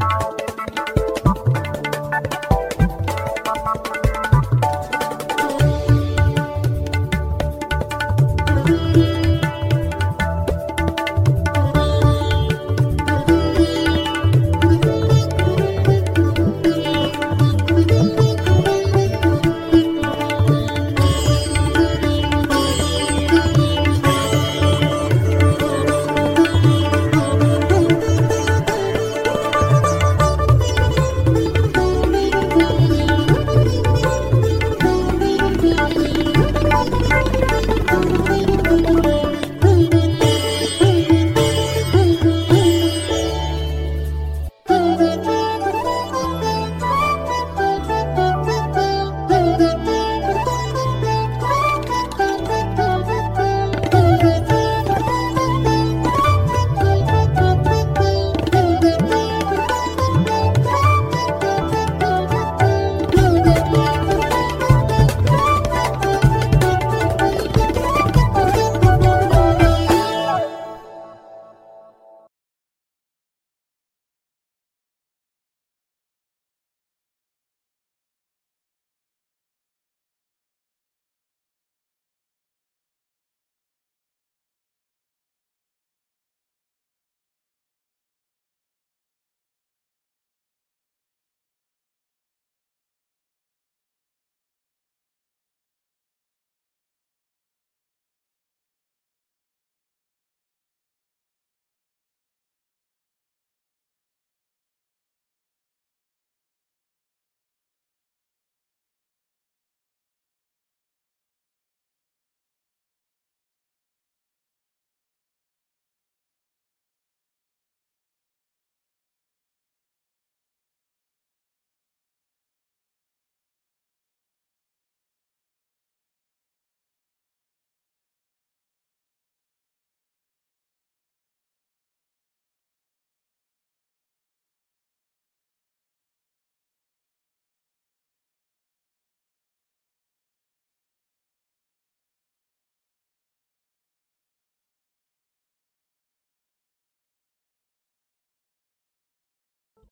thank you Thank.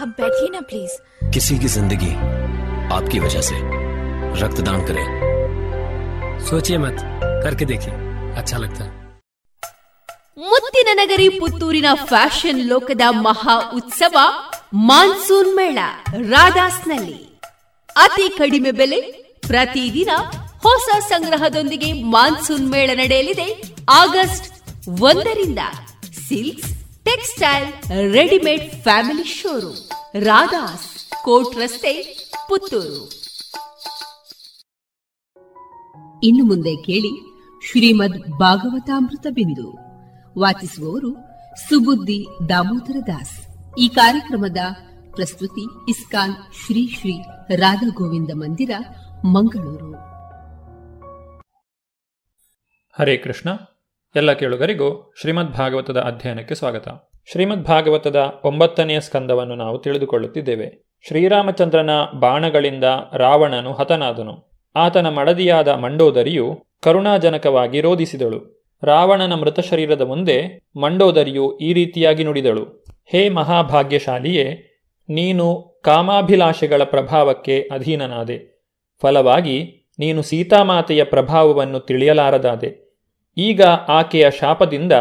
आप बैठिए ना प्लीज किसी की जिंदगी आपकी वजह से रक्तदान करें सोचिए मत करके देखिए अच्छा लगता है ಮುತ್ತಿನ ನಗರಿ ಪುತ್ತೂರಿನ ಫ್ಯಾಷನ್ ಲೋಕದ ಮಹಾ ಉತ್ಸವ ಮಾನ್ಸೂನ್ ಮೇಳ ರಾಧಾಸ್ನಲ್ಲಿ ಅತಿ ಕಡಿಮೆ ಬೆಲೆ ಪ್ರತಿದಿನ ಹೊಸ ಸಂಗ್ರಹದೊಂದಿಗೆ ಮಾನ್ಸೂನ್ ಮೇಳ ನಡೆಯಲಿದೆ ಆಗಸ್ಟ್ ಒಂದರಿಂದ silks textile readymade family showroom, Radha's, court ರಸ್ತೆ, ಪುತ್ತೂರು. ಇನ್ನು ಮುಂದೆ ಕೇಳಿ ಶ್ರೀಮದ್ ಭಾಗವತಾಮೃತ ಬಿಂದು. ವಾಚಿಸುವವರು ಸುಬುದ್ದಿ ದಾಮೋದರ ದಾಸ್. ಈ ಕಾರ್ಯಕ್ರಮದ ಪ್ರಸ್ತುತಿ ಇಸ್ಕಾನ್ ಶ್ರೀ ಶ್ರೀ ರಾಧಾ ಗೋವಿಂದ ಮಂದಿರ, ಮಂಗಳೂರು. ಹರೇ ಕೃಷ್ಣ. ಎಲ್ಲ ಕೇಳುಗರಿಗೂ ಶ್ರೀಮದ್ ಭಾಗವತದ ಅಧ್ಯಯನಕ್ಕೆ ಸ್ವಾಗತ. ಶ್ರೀಮದ್ ಭಾಗವತದ ಒಂಬತ್ತನೆಯ ಸ್ಕಂದವನ್ನು ನಾವು ತಿಳಿದುಕೊಳ್ಳುತ್ತಿದ್ದೇವೆ. ಶ್ರೀರಾಮಚಂದ್ರನ ಬಾಣಗಳಿಂದ ರಾವಣನು ಹತನಾದನು. ಆತನ ಮಡದಿಯಾದ ಮಂಡೋದರಿಯು ಕರುಣಾಜನಕವಾಗಿ ರೋಧಿಸಿದಳು. ರಾವಣನ ಮೃತ ಶರೀರದ ಮುಂದೆ ಮಂಡೋದರಿಯು ಈ ರೀತಿಯಾಗಿ ನುಡಿದಳು. ಹೇ ಮಹಾಭಾಗ್ಯಶಾಲಿಯೇ, ನೀನು ಕಾಮಾಭಿಲಾಷೆಗಳ ಪ್ರಭಾವಕ್ಕೆ ಅಧೀನನಾದೆ. ಫಲವಾಗಿ ನೀನು ಸೀತಾಮಾತೆಯ ಪ್ರಭಾವವನ್ನು ತಿಳಿಯಲಾರದಾದೆ. ಈಗ ಆಕೆಯ ಶಾಪದಿಂದ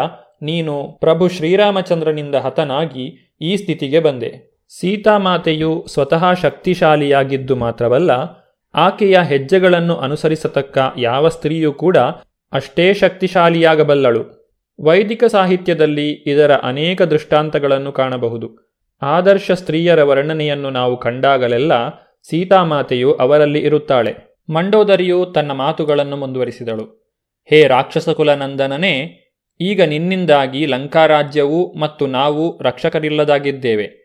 ನೀನು ಪ್ರಭು ಶ್ರೀರಾಮಚಂದ್ರನಿಂದ ಹತನಾಗಿ ಈ ಸ್ಥಿತಿಗೆ ಬಂದೆ. ಸೀತಾಮಾತೆಯು ಸ್ವತಃ ಶಕ್ತಿಶಾಲಿಯಾಗಿದ್ದು ಮಾತ್ರವಲ್ಲ, ಆಕೆಯ ಹೆಜ್ಜೆಗಳನ್ನು ಅನುಸರಿಸತಕ್ಕ ಯಾವ ಸ್ತ್ರೀಯೂ ಕೂಡ ಅಷ್ಟೇ ಶಕ್ತಿಶಾಲಿಯಾಗಬಲ್ಲಳು. ವೈದಿಕ ಸಾಹಿತ್ಯದಲ್ಲಿ ಇದರ ಅನೇಕ ದೃಷ್ಟಾಂತಗಳನ್ನು ಕಾಣಬಹುದು. ಆದರ್ಶ ಸ್ತ್ರೀಯರ ವರ್ಣನೆಯನ್ನು ನಾವು ಕಂಡಾಗಲೆಲ್ಲ ಸೀತಾಮಾತೆಯು ಅವರಲ್ಲಿ ಇರುತ್ತಾಳೆ. ಮಂಡೋದರಿಯು ತನ್ನ ಮಾತುಗಳನ್ನು ಮುಂದುವರಿಸಿದಳು. ಹೇ ರಾಕ್ಷಸಕುಲನಂದನನೇ, ಈಗ ನಿನ್ನಿಂದಾಗಿ ಲಂಕಾರಾಜ್ಯವು ಮತ್ತು ನಾವು ರಕ್ಷಕರಿಲ್ಲದಾಗಿದ್ದೇವೆ.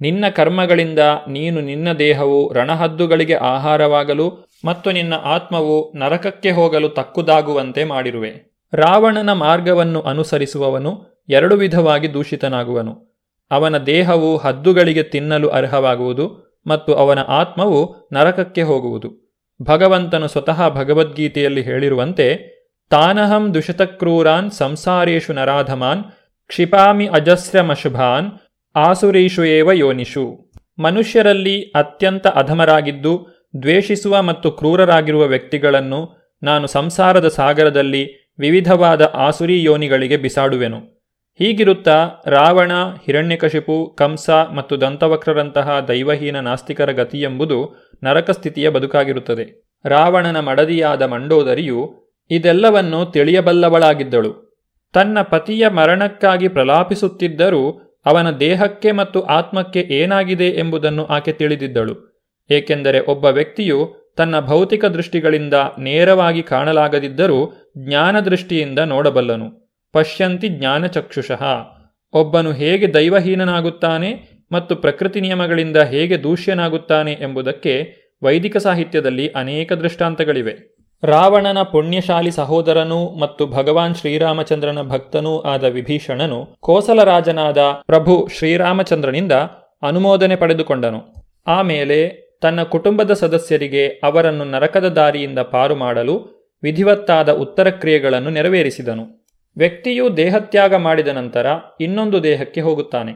ನಿನ್ನ ಕರ್ಮಗಳಿಂದ ನೀನು ನಿನ್ನ ದೇಹವು ರಣಹದ್ದುಗಳಿಗೆ ಆಹಾರವಾಗಲು ಮತ್ತು ನಿನ್ನ ಆತ್ಮವು ನರಕಕ್ಕೆ ಹೋಗಲು ತಕ್ಕುದಾಗುವಂತೆ ಮಾಡಿರುವೆ. ರಾವಣನ ಮಾರ್ಗವನ್ನು ಅನುಸರಿಸುವವನು ಎರಡು ವಿಧವಾಗಿ ದೂಷಿತನಾಗುವನು. ಅವನ ದೇಹವು ಹದ್ದುಗಳಿಗೆ ತಿನ್ನಲು ಅರ್ಹವಾಗುವುದು ಮತ್ತು ಅವನ ಆತ್ಮವು ನರಕಕ್ಕೆ ಹೋಗುವುದು. ಭಗವಂತನು ಸ್ವತಃ ಭಗವದ್ಗೀತೆಯಲ್ಲಿ ಹೇಳಿರುವಂತೆ ತಾನಹಂ ದುಷತಕ್ರೂರಾನ್ ಸಂಸಾರೇಶು ನರಾಧಮಾನ್, ಕ್ಷಿಪಾಮಿ ಅಜಸ್ರಮಶುಭಾನ್, ಆಸುರೀಷು ಏವ ಯೋನಿಷು. ಮನುಷ್ಯರಲ್ಲಿ ಅತ್ಯಂತ ಅಧಮರಾಗಿದ್ದು, ದ್ವೇಷಿಸುವ ಮತ್ತು ಕ್ರೂರರಾಗಿರುವ ವ್ಯಕ್ತಿಗಳನ್ನು ನಾನು ಸಂಸಾರದ ಸಾಗರದಲ್ಲಿ ವಿವಿಧವಾದ ಆಸುರಿ ಯೋನಿಗಳಿಗೆ ಬಿಸಾಡುವೆನು. ಹೀಗಿರುತ್ತಾ ರಾವಣ, ಹಿರಣ್ಯಕಶಿಪು, ಕಂಸ ಮತ್ತು ದಂತವಕ್ರರಂತಹ ದೈವಹೀನ ನಾಸ್ತಿಕರ ಗತಿಯೆಂಬುದು ನರಕಸ್ಥಿತಿಯ ಬದುಕಾಗಿರುತ್ತದೆ. ರಾವಣನ ಮಡದಿಯಾದ ಮಂಡೋದರಿಯು ಇದೆಲ್ಲವನ್ನು ತಿಳಿಯಬಲ್ಲವಳಾಗಿದ್ದಳು. ತನ್ನ ಪತಿಯ ಮರಣಕ್ಕಾಗಿ ಪ್ರಲಾಪಿಸುತ್ತಿದ್ದರೂ ಅವನ ದೇಹಕ್ಕೆ ಮತ್ತು ಆತ್ಮಕ್ಕೆ ಏನಾಗಿದೆ ಎಂಬುದನ್ನು ಆಕೆ ತಿಳಿದಿದ್ದಳು. ಏಕೆಂದರೆ ಒಬ್ಬ ವ್ಯಕ್ತಿಯು ತನ್ನ ಭೌತಿಕ ದೃಷ್ಟಿಗಳಿಂದ ನೇರವಾಗಿ ಕಾಣಲಾಗದಿದ್ದರೂ ಜ್ಞಾನದೃಷ್ಟಿಯಿಂದ ನೋಡಬಲ್ಲನು. ಪಶ್ಯಂತಿ ಜ್ಞಾನಚಕ್ಷುಷಃ. ಒಬ್ಬನು ಹೇಗೆ ದೈವಹೀನನಾಗುತ್ತಾನೆ ಮತ್ತು ಪ್ರಕೃತಿ ನಿಯಮಗಳಿಂದ ಹೇಗೆ ದೂಷ್ಯನಾಗುತ್ತಾನೆ ಎಂಬುದಕ್ಕೆ ವೈದಿಕ ಸಾಹಿತ್ಯದಲ್ಲಿ ಅನೇಕ ದೃಷ್ಟಾಂತಗಳಿವೆ. ರಾವಣನ ಪುಣ್ಯಶಾಲಿ ಸಹೋದರನೂ ಮತ್ತು ಭಗವಾನ್ ಶ್ರೀರಾಮಚಂದ್ರನ ಭಕ್ತನೂ ಆದ ವಿಭೀಷಣನು ಕೋಸಲರಾಜನಾದ ಪ್ರಭು ಶ್ರೀರಾಮಚಂದ್ರನಿಂದ ಅನುಮೋದನೆ ಪಡೆದುಕೊಂಡನು. ಆಮೇಲೆ ತನ್ನ ಕುಟುಂಬದ ಸದಸ್ಯರಿಗೆ ಅವರನ್ನು ನರಕದ ದಾರಿಯಿಂದ ಪಾರು ಮಾಡಲು ವಿಧಿವತ್ತಾದ ಉತ್ತರ ಕ್ರಿಯೆಗಳನ್ನು ನೆರವೇರಿಸಿದನು. ವ್ಯಕ್ತಿಯು ದೇಹತ್ಯಾಗ ಮಾಡಿದ ನಂತರ ಇನ್ನೊಂದು ದೇಹಕ್ಕೆ ಹೋಗುತ್ತಾನೆ.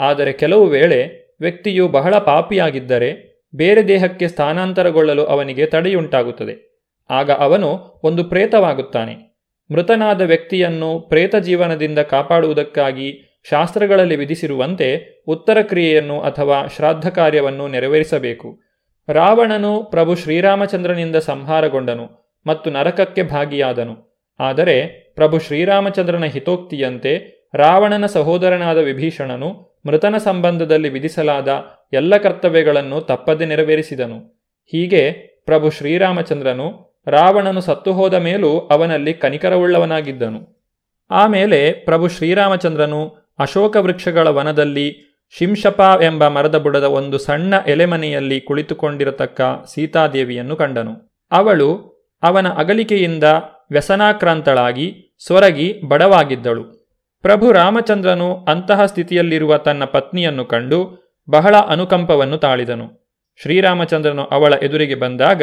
ಆದರೆ ಕೆಲವು ವೇಳೆ ವ್ಯಕ್ತಿಯು ಬಹಳ ಪಾಪಿಯಾಗಿದ್ದರೆ ಬೇರೆ ದೇಹಕ್ಕೆ ಸ್ಥಾನಾಂತರಗೊಳ್ಳಲು ಅವನಿಗೆ ತಡೆಯುಂಟಾಗುತ್ತದೆ. ಆಗ ಅವನು ಒಂದು ಪ್ರೇತವಾಗುತ್ತಾನೆ. ಮೃತನಾದ ವ್ಯಕ್ತಿಯನ್ನು ಪ್ರೇತ ಜೀವನದಿಂದ ಕಾಪಾಡುವುದಕ್ಕಾಗಿ ಶಾಸ್ತ್ರಗಳಲ್ಲಿ ವಿಧಿಸಿರುವಂತೆ ಉತ್ತರ ಕ್ರಿಯೆಯನ್ನು ಅಥವಾ ಶ್ರಾದ್ದ ಕಾರ್ಯವನ್ನು ನೆರವೇರಿಸಬೇಕು. ರಾವಣನು ಪ್ರಭು ಶ್ರೀರಾಮಚಂದ್ರನಿಂದ ಸಂಹಾರಗೊಂಡನು ಮತ್ತು ನರಕಕ್ಕೆ ಭಾಗಿಯಾದನು. ಆದರೆ ಪ್ರಭು ಶ್ರೀರಾಮಚಂದ್ರನ ಹಿತೋಕ್ತಿಯಂತೆ ರಾವಣನ ಸಹೋದರನಾದ ವಿಭೀಷಣನು ಮೃತನ ಸಂಬಂಧದಲ್ಲಿ ವಿಧಿಸಲಾದ ಎಲ್ಲ ಕರ್ತವ್ಯಗಳನ್ನು ತಪ್ಪದೆ ನೆರವೇರಿಸಿದನು. ಹೀಗೆ ಪ್ರಭು ಶ್ರೀರಾಮಚಂದ್ರನು ರಾವಣನು ಸತ್ತು ಹೋದ ಮೇಲೂ ಅವನಲ್ಲಿ ಕನಿಕರವುಳ್ಳವನಾಗಿದ್ದನು. ಆಮೇಲೆ ಪ್ರಭು ಶ್ರೀರಾಮಚಂದ್ರನು ಅಶೋಕ ವೃಕ್ಷಗಳ ವನದಲ್ಲಿ ಶಿಂಶಪ ಎಂಬ ಮರದ ಬುಡದ ಒಂದು ಸಣ್ಣ ಎಲೆಮನೆಯಲ್ಲಿ ಕುಳಿತುಕೊಂಡಿರತಕ್ಕ ಸೀತಾದೇವಿಯನ್ನು ಕಂಡನು. ಅವಳು ಅವನ ಅಗಲಿಕೆಯಿಂದ ವ್ಯಸನಾಕ್ರಾಂತಳಾಗಿ ಸೊರಗಿ ಬಡವಾಗಿದ್ದಳು. ಪ್ರಭು ರಾಮಚಂದ್ರನು ಅಂತಹ ಸ್ಥಿತಿಯಲ್ಲಿರುವ ತನ್ನ ಪತ್ನಿಯನ್ನು ಕಂಡು ಬಹಳ ಅನುಕಂಪವನ್ನು ತಾಳಿದನು. ಶ್ರೀರಾಮಚಂದ್ರನು ಅವಳ ಎದುರಿಗೆ ಬಂದಾಗ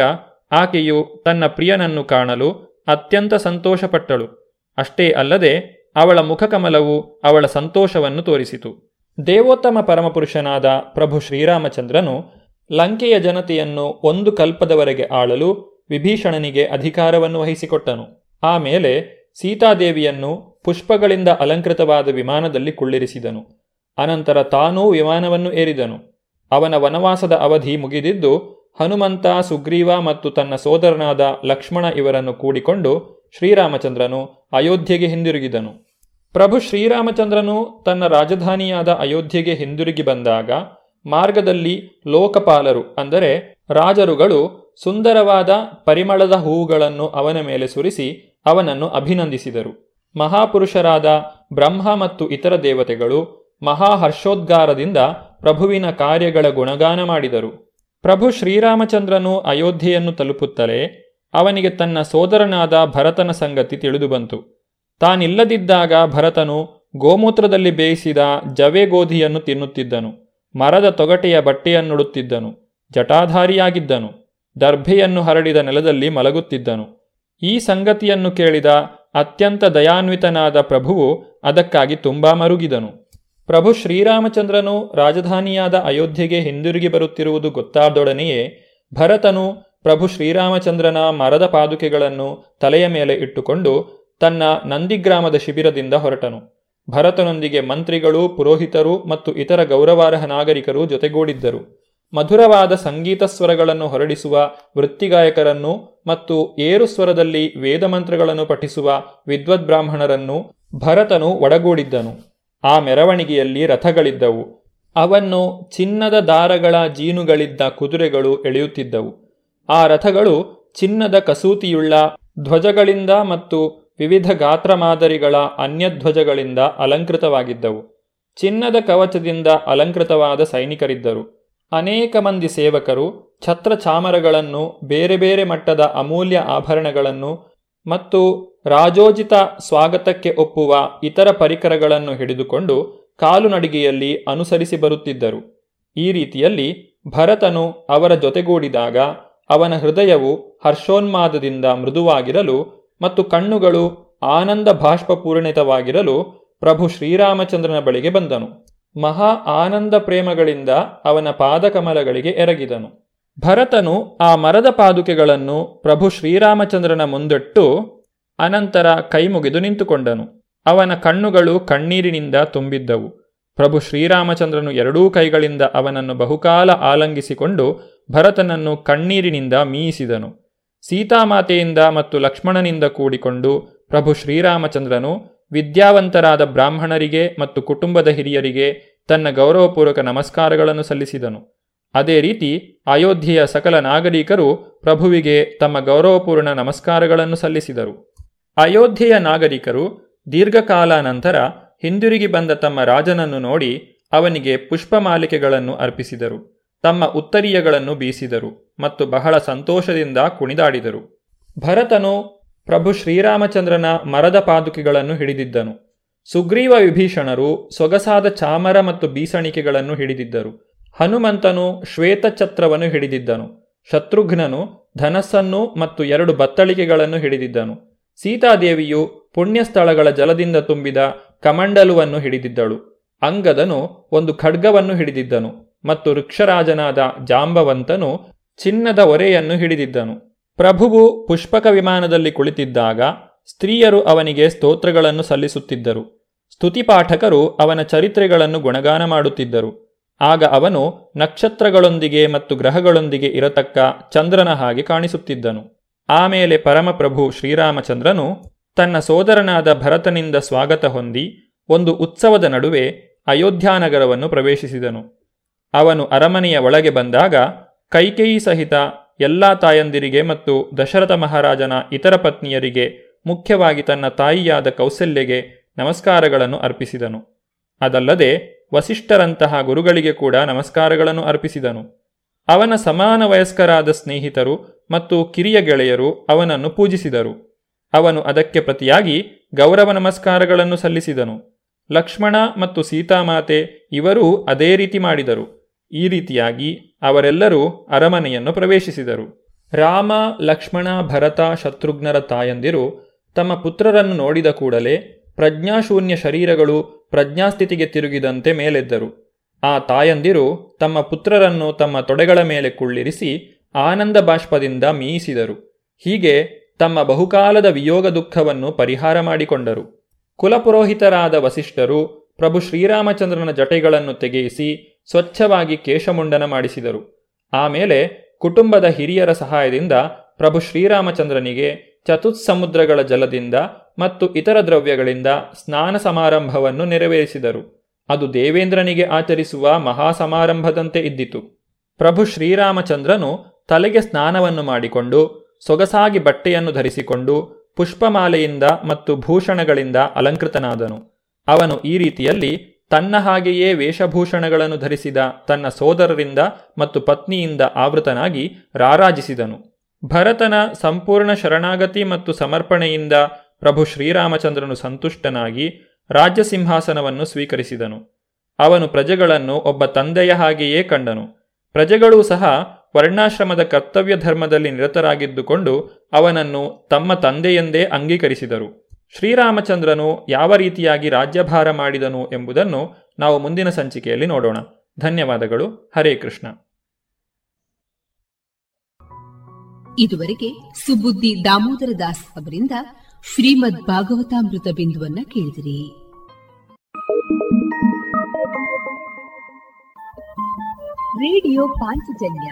ಆಕೆಯು ತನ್ನ ಪ್ರಿಯನನ್ನು ಕಾಣಲು ಅತ್ಯಂತ ಸಂತೋಷಪಟ್ಟಳು. ಅಷ್ಟೇ ಅಲ್ಲದೆ ಅವಳ ಮುಖಕಮಲವು ಅವಳ ಸಂತೋಷವನ್ನು ತೋರಿಸಿತು. ದೇವೋತ್ತಮ ಪರಮಪುರುಷನಾದ ಪ್ರಭು ಶ್ರೀರಾಮಚಂದ್ರನು ಲಂಕೆಯ ಜನತೆಯನ್ನು ಒಂದು ಕಲ್ಪದವರೆಗೆ ಆಳಲು ವಿಭೀಷಣನಿಗೆ ಅಧಿಕಾರವನ್ನು ವಹಿಸಿಕೊಟ್ಟನು. ಆಮೇಲೆ ಸೀತಾದೇವಿಯನ್ನು ಪುಷ್ಪಗಳಿಂದ ಅಲಂಕೃತವಾದ ವಿಮಾನದಲ್ಲಿ ಕುಳ್ಳಿರಿಸಿದನು. ಅನಂತರ ತಾನೂ ವಿಮಾನವನ್ನು ಏರಿದನು. ಅವನ ವನವಾಸದ ಅವಧಿ ಮುಗಿದಿದ್ದು ಹನುಮಂತ, ಸುಗ್ರೀವ ಮತ್ತು ತನ್ನ ಸೋದರನಾದ ಲಕ್ಷ್ಮಣ ಇವರನ್ನು ಕೂಡಿಕೊಂಡು ಶ್ರೀರಾಮಚಂದ್ರನು ಅಯೋಧ್ಯೆಗೆ ಹಿಂದಿರುಗಿದನು. ಪ್ರಭು ಶ್ರೀರಾಮಚಂದ್ರನು ತನ್ನ ರಾಜಧಾನಿಯಾದ ಅಯೋಧ್ಯೆಗೆ ಹಿಂದಿರುಗಿ ಬಂದಾಗ ಮಾರ್ಗದಲ್ಲಿ ಲೋಕಪಾಲರು, ಅಂದರೆ ರಾಜರುಗಳು, ಸುಂದರವಾದ ಪರಿಮಳದ ಹೂವುಗಳನ್ನು ಅವನ ಮೇಲೆ ಸುರಿಸಿ ಅವನನ್ನು ಅಭಿನಂದಿಸಿದರು. ಮಹಾಪುರುಷರಾದ ಬ್ರಹ್ಮ ಮತ್ತು ಇತರ ದೇವತೆಗಳು ಮಹಾಹರ್ಷೋದ್ಗಾರದಿಂದ ಪ್ರಭುವಿನ ಕಾರ್ಯಗಳ ಗುಣಗಾನ ಮಾಡಿದರು. ಪ್ರಭು ಶ್ರೀರಾಮಚಂದ್ರನು ಅಯೋಧ್ಯೆಯನ್ನು ತಲುಪುತ್ತಲೇ ಅವನಿಗೆ ತನ್ನ ಸೋದರನಾದ ಭರತನ ಸಂಗತಿ ತಿಳಿದುಬಂತು. ತಾನಿಲ್ಲದಿದ್ದಾಗ ಭರತನು ಗೋಮೂತ್ರದಲ್ಲಿ ಬೇಯಿಸಿದ ಜವೆ ಗೋಧಿಯನ್ನು ತಿನ್ನುತ್ತಿದ್ದನು. ಮರದ ತೊಗಟೆಯ ಬಟ್ಟೆಯನ್ನುಡುತ್ತಿದ್ದನು. ಜಟಾಧಾರಿಯಾಗಿದ್ದನು. ದರ್ಭೆಯನ್ನು ಹರಡಿದ ನೆಲದಲ್ಲಿ ಮಲಗುತ್ತಿದ್ದನು. ಈ ಸಂಗತಿಯನ್ನು ಕೇಳಿದ ಅತ್ಯಂತ ದಯಾನ್ವಿತನಾದ ಪ್ರಭುವು ಅದಕ್ಕಾಗಿ ತುಂಬಾ ಮರುಗಿದನು. ಪ್ರಭು ಶ್ರೀರಾಮಚಂದ್ರನು ರಾಜಧಾನಿಯಾದ ಅಯೋಧ್ಯೆಗೆ ಹಿಂದಿರುಗಿ ಬರುತ್ತಿರುವುದು ಗೊತ್ತಾದೊಡನೆಯೇ ಭರತನು ಪ್ರಭು ಶ್ರೀರಾಮಚಂದ್ರನ ಮರದ ಪಾದುಕೆಗಳನ್ನು ತಲೆಯ ಮೇಲೆ ಇಟ್ಟುಕೊಂಡು ತನ್ನ ನಂದಿಗ್ರಾಮದ ಶಿಬಿರದಿಂದ ಹೊರಟನು. ಭರತನೊಂದಿಗೆ ಮಂತ್ರಿಗಳು, ಪುರೋಹಿತರು ಮತ್ತು ಇತರ ಗೌರವಾರ್ಹ ನಾಗರಿಕರು ಜೊತೆಗೂಡಿದ್ದರು. ಮಧುರವಾದ ಸಂಗೀತ ಸ್ವರಗಳನ್ನು ಹೊರಡಿಸುವ ವೃತ್ತಿಗಾಯಕರನ್ನು ಮತ್ತು ಏರು ಸ್ವರದಲ್ಲಿ ವೇದಮಂತ್ರಗಳನ್ನು ಪಠಿಸುವ ವಿದ್ವದ್ಬ್ರಾಹ್ಮಣರನ್ನು ಭರತನು ಒಡಗೂಡಿದ್ದನು. ಆ ಮೆರವಣಿಗೆಯಲ್ಲಿ ರಥಗಳಿದ್ದವು. ಅವನ್ನು ಚಿನ್ನದ ದಾರಗಳ ಜೀನುಗಳಿದ್ದ ಕುದುರೆಗಳು ಎಳೆಯುತ್ತಿದ್ದವು. ಆ ರಥಗಳು ಚಿನ್ನದ ಕಸೂತಿಯುಳ್ಳ ಧ್ವಜಗಳಿಂದ ಮತ್ತು ವಿವಿಧ ಗಾತ್ರ ಮಾದರಿಗಳ ಅನ್ಯಧ್ವಜಗಳಿಂದ ಅಲಂಕೃತವಾಗಿದ್ದವು. ಚಿನ್ನದ ಕವಚದಿಂದ ಅಲಂಕೃತವಾದ ಸೈನಿಕರಿದ್ದರು. ಅನೇಕ ಮಂದಿ ಸೇವಕರು ಛತ್ರ ಚಾಮರಗಳನ್ನು ಬೇರೆ ಬೇರೆ ಮಟ್ಟದ ಅಮೂಲ್ಯ ಆಭರಣಗಳನ್ನು ಮತ್ತು ರಾಜೋಜಿತ ಸ್ವಾಗತಕ್ಕೆ ಒಪ್ಪುವ ಇತರ ಪರಿಕರಗಳನ್ನು ಹಿಡಿದುಕೊಂಡು ಕಾಲುನಡಿಗೆಯಲ್ಲಿ ಅನುಸರಿಸಿ ಬರುತ್ತಿದ್ದರು. ಈ ರೀತಿಯಲ್ಲಿ ಭರತನು ಅವರ ಜೊತೆಗೂಡಿದಾಗ ಅವನ ಹೃದಯವು ಹರ್ಷೋನ್ಮಾದದಿಂದ ಮೃದುವಾಗಿರಲು ಮತ್ತು ಕಣ್ಣುಗಳು ಆನಂದ ಬಾಷ್ಪಪೂರ್ಣಿತವಾಗಿರಲು ಪ್ರಭು ಶ್ರೀರಾಮಚಂದ್ರನ ಬಳಿಗೆ ಬಂದನು. ಮಹಾ ಆನಂದ ಪ್ರೇಮಗಳಿಂದ ಅವನ ಪಾದಕಮಲಗಳಿಗೆ ಎರಗಿದನು. ಭರತನು ಆ ಮರದ ಪಾದುಕೆಗಳನ್ನು ಪ್ರಭು ಶ್ರೀರಾಮಚಂದ್ರನ ಮುಂದಿಟ್ಟು ಅನಂತರ ಕೈಮುಗಿದು ನಿಂತುಕೊಂಡನು. ಅವನ ಕಣ್ಣುಗಳು ಕಣ್ಣೀರಿನಿಂದ ತುಂಬಿದ್ದವು. ಪ್ರಭು ಶ್ರೀರಾಮಚಂದ್ರನು ಎರಡೂ ಕೈಗಳಿಂದ ಅವನನ್ನು ಬಹುಕಾಲ ಆಲಂಗಿಸಿಕೊಂಡು ಭರತನನ್ನು ಕಣ್ಣೀರಿನಿಂದ ಮೀಯಿಸಿದನು. ಸೀತಾಮಾತೆಯಿಂದ ಮತ್ತು ಲಕ್ಷ್ಮಣನಿಂದ ಕೂಡಿಕೊಂಡು ಪ್ರಭು ಶ್ರೀರಾಮಚಂದ್ರನು ವಿದ್ಯಾವಂತರಾದ ಬ್ರಾಹ್ಮಣರಿಗೆ ಮತ್ತು ಕುಟುಂಬದ ಹಿರಿಯರಿಗೆ ತನ್ನ ಗೌರವಪೂರ್ವಕ ನಮಸ್ಕಾರಗಳನ್ನು ಸಲ್ಲಿಸಿದನು. ಅದೇ ರೀತಿ ಅಯೋಧ್ಯೆಯ ಸಕಲ ನಾಗರಿಕರು ಪ್ರಭುವಿಗೆ ತಮ್ಮ ಗೌರವಪೂರ್ಣ ನಮಸ್ಕಾರಗಳನ್ನು ಸಲ್ಲಿಸಿದರು. ಅಯೋಧ್ಯೆಯ ನಾಗರಿಕರು ದೀರ್ಘಕಾಲ ನಂತರ ಹಿಂದಿರುಗಿ ಬಂದ ತಮ್ಮ ರಾಜನನ್ನು ನೋಡಿ ಅವನಿಗೆ ಪುಷ್ಪಮಾಲಿಕೆಗಳನ್ನು ಅರ್ಪಿಸಿದರು. ತಮ್ಮ ಉತ್ತರೀಯಗಳನ್ನು ಬೀಸಿದರು ಮತ್ತು ಬಹಳ ಸಂತೋಷದಿಂದ ಕುಣಿದಾಡಿದರು. ಭರತನು ಪ್ರಭು ಶ್ರೀರಾಮಚಂದ್ರನ ಮರದ ಪಾದುಕೆಗಳನ್ನು ಹಿಡಿದಿದ್ದನು. ಸುಗ್ರೀವ ವಿಭೀಷಣರು ಸೊಗಸಾದ ಚಾಮರ ಮತ್ತು ಬೀಸಣಿಕೆಗಳನ್ನು ಹಿಡಿದಿದ್ದರು. ಹನುಮಂತನು ಶ್ವೇತಛತ್ರವನ್ನು ಹಿಡಿದಿದ್ದನು. ಶತ್ರುಘ್ನನು ಧನಸ್ಸನ್ನು ಮತ್ತು ಎರಡು ಬತ್ತಳಿಕೆಗಳನ್ನು ಹಿಡಿದಿದ್ದನು. ಸೀತಾದೇವಿಯು ಪುಣ್ಯಸ್ಥಳಗಳ ಜಲದಿಂದ ತುಂಬಿದ ಕಮಂಡಲುವನ್ನು ಹಿಡಿದಿದ್ದಳು. ಅಂಗದನು ಒಂದು ಖಡ್ಗವನ್ನು ಹಿಡಿದಿದ್ದನು ಮತ್ತು ವೃಕ್ಷರಾಜನಾದ ಜಾಂಬವಂತನು ಚಿನ್ನದ ಒರೆಯನ್ನು ಹಿಡಿದಿದ್ದನು. ಪ್ರಭುವು ಪುಷ್ಪಕ ವಿಮಾನದಲ್ಲಿ ಕುಳಿತಿದ್ದಾಗ ಸ್ತ್ರೀಯರು ಅವನಿಗೆ ಸ್ತೋತ್ರಗಳನ್ನು ಸಲ್ಲಿಸುತ್ತಿದ್ದರು. ಸ್ತುತಿಪಾಠಕರು ಅವನ ಚರಿತ್ರೆಗಳನ್ನು ಗುಣಗಾನ ಮಾಡುತ್ತಿದ್ದರು. ಆಗ ಅವನು ನಕ್ಷತ್ರಗಳೊಂದಿಗೆ ಮತ್ತು ಗ್ರಹಗಳೊಂದಿಗೆ ಇರತಕ್ಕ ಚಂದ್ರನ ಹಾಗೆ ಕಾಣಿಸುತ್ತಿದ್ದನು. ಆಮೇಲೆ ಪರಮಪ್ರಭು ಶ್ರೀರಾಮಚಂದ್ರನು ತನ್ನ ಸೋದರನಾದ ಭರತನಿಂದ ಸ್ವಾಗತ ಹೊಂದಿ ಒಂದು ಉತ್ಸವದ ನಡುವೆ ಅಯೋಧ್ಯಾನಗರವನ್ನು ಪ್ರವೇಶಿಸಿದನು. ಅವನು ಅರಮನೆಯ ಒಳಗೆ ಬಂದಾಗ ಕೈಕೇಯಿ ಸಹಿತ ಎಲ್ಲಾ ತಾಯಂದಿರಿಗೆ ಮತ್ತು ದಶರಥ ಮಹಾರಾಜನ ಇತರ ಪತ್ನಿಯರಿಗೆ ಮುಖ್ಯವಾಗಿ ತನ್ನ ತಾಯಿಯಾದ ಕೌಸಲ್ಯಗೆ ನಮಸ್ಕಾರಗಳನ್ನು ಅರ್ಪಿಸಿದನು. ಅದಲ್ಲದೆ ವಸಿಷ್ಠರಂತಹ ಗುರುಗಳಿಗೆ ಕೂಡ ನಮಸ್ಕಾರಗಳನ್ನು ಅರ್ಪಿಸಿದನು. ಅವನ ಸಮಾನ ವಯಸ್ಕರಾದ ಸ್ನೇಹಿತರು ಮತ್ತು ಕಿರಿಯ ಗೆಳೆಯರು ಅವನನ್ನು ಪೂಜಿಸಿದರು. ಅವನು ಅದಕ್ಕೆ ಪ್ರತಿಯಾಗಿ ಗೌರವ ನಮಸ್ಕಾರಗಳನ್ನು ಸಲ್ಲಿಸಿದನು. ಲಕ್ಷ್ಮಣ ಮತ್ತು ಸೀತಾಮಾತೆ ಇವರೂ ಅದೇ ರೀತಿ ಮಾಡಿದರು. ಈ ರೀತಿಯಾಗಿ ಅವರೆಲ್ಲರೂ ಅರಮನೆಯನ್ನು ಪ್ರವೇಶಿಸಿದರು. ರಾಮ, ಲಕ್ಷ್ಮಣ, ಭರತ, ಶತ್ರುಘ್ನರ ತಾಯಂದಿರು ತಮ್ಮ ಪುತ್ರರನ್ನು ನೋಡಿದ ಕೂಡಲೇ ಪ್ರಜ್ಞಾಶೂನ್ಯ ಶರೀರಗಳು ಪ್ರಜ್ಞಾಸ್ಥಿತಿಗೆ ತಿರುಗಿದಂತೆ ಮೇಲೆದ್ದರು. ಆ ತಾಯಂದಿರು ತಮ್ಮ ಪುತ್ರರನ್ನು ತಮ್ಮ ತೊಡೆಗಳ ಮೇಲೆ ಕುಳ್ಳಿರಿಸಿ ಆನಂದ ಬಾಷ್ಪದಿಂದ ಮೀಯಿಸಿದರು ಹೀಗೆ ತಮ್ಮ ಬಹುಕಾಲದ ವಿಯೋಗ ದುಃಖವನ್ನು ಪರಿಹಾರ ಮಾಡಿಕೊಂಡರು. ಕುಲಪುರೋಹಿತರಾದ ವಸಿಷ್ಠರು ಪ್ರಭು ಶ್ರೀರಾಮಚಂದ್ರನ ಜಟೆಗಳನ್ನು ತೆಗೆಯಿಸಿ ಸ್ವಚ್ಛವಾಗಿ ಕೇಶಮುಂಡನ ಮಾಡಿಸಿದರು. ಆಮೇಲೆ ಕುಟುಂಬದ ಹಿರಿಯರ ಸಹಾಯದಿಂದ ಪ್ರಭು ಶ್ರೀರಾಮಚಂದ್ರನಿಗೆ ಚತುಸ್ಸಮುದ್ರಗಳ ಜಲದಿಂದ ಮತ್ತು ಇತರ ದ್ರವ್ಯಗಳಿಂದ ಸ್ನಾನ ಸಮಾರಂಭವನ್ನು ನೆರವೇರಿಸಿದರು. ಅದು ದೇವೇಂದ್ರನಿಗೆ ಆಚರಿಸುವ ಮಹಾಸಮಾರಂಭದಂತೆ ಇದ್ದಿತು. ಪ್ರಭು ಶ್ರೀರಾಮಚಂದ್ರನು ತಲೆಗೆ ಸ್ನಾನವನ್ನು ಮಾಡಿಕೊಂಡು, ಸೊಗಸಾಗಿ ಬಟ್ಟೆಯನ್ನು ಧರಿಸಿಕೊಂಡು, ಪುಷ್ಪಮಾಲೆಯಿಂದ ಮತ್ತು ಭೂಷಣಗಳಿಂದ ಅಲಂಕೃತನಾದನು. ಅವನು ಈ ರೀತಿಯಲ್ಲಿ ತನ್ನ ಹಾಗೆಯೇ ವೇಷಭೂಷಣಗಳನ್ನು ಧರಿಸಿದ ತನ್ನ ಸೋದರರಿಂದ ಮತ್ತು ಪತ್ನಿಯಿಂದ ಆವೃತನಾಗಿ ರಾರಾಜಿಸಿದನು. ಭರತನ ಸಂಪೂರ್ಣ ಶರಣಾಗತಿ ಮತ್ತು ಸಮರ್ಪಣೆಯಿಂದ ಪ್ರಭು ಶ್ರೀರಾಮಚಂದ್ರನು ಸಂತುಷ್ಟನಾಗಿ ರಾಜ್ಯ ಸಿಂಹಾಸನವನ್ನು ಸ್ವೀಕರಿಸಿದನು. ಅವನು ಪ್ರಜೆಗಳನ್ನು ಒಬ್ಬ ತಂದೆಯ ಹಾಗೆಯೇ ಕಂಡನು. ಪ್ರಜೆಗಳೂ ಸಹ ವರ್ಣಾಶ್ರಮದ ಕರ್ತವ್ಯ ಧರ್ಮದಲ್ಲಿ ನಿರತರಾಗಿದ್ದುಕೊಂಡು ಅವನನ್ನು ತಮ್ಮ ತಂದೆಯೆಂದೇ ಅಂಗೀಕರಿಸಿದರು. ಶ್ರೀರಾಮಚಂದ್ರನು ಯಾವ ರೀತಿಯಾಗಿ ರಾಜ್ಯಭಾರ ಮಾಡಿದನು ಎಂಬುದನ್ನು ನಾವು ಮುಂದಿನ ಸಂಚಿಕೆಯಲ್ಲಿ ನೋಡೋಣ. ಧನ್ಯವಾದಗಳು. ಹರೇ ಕೃಷ್ಣ. ಇದುವರೆಗೆ ಸುಬುದ್ದಿ ದಾಮೋದರ ದಾಸ್ ಅವರಿಂದ ಶ್ರೀಮದ್ ಭಾಗವತಾಮೃತ ಬಿಂದುವನ್ನ ಕೇಳಿದಿರಿ. Radio Panchajanya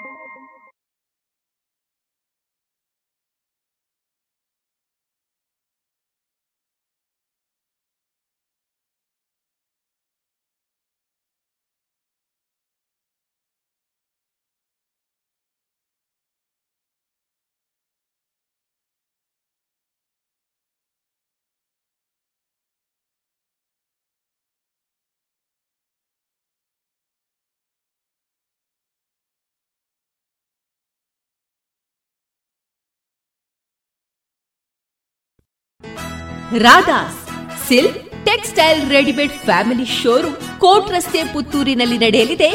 Radha's, silk, textile, readymade family showroom, court ರಸ್ತೆ ಪುತ್ತೂರಿನಲ್ಲಿ ನಡೆಯಲಿದೆ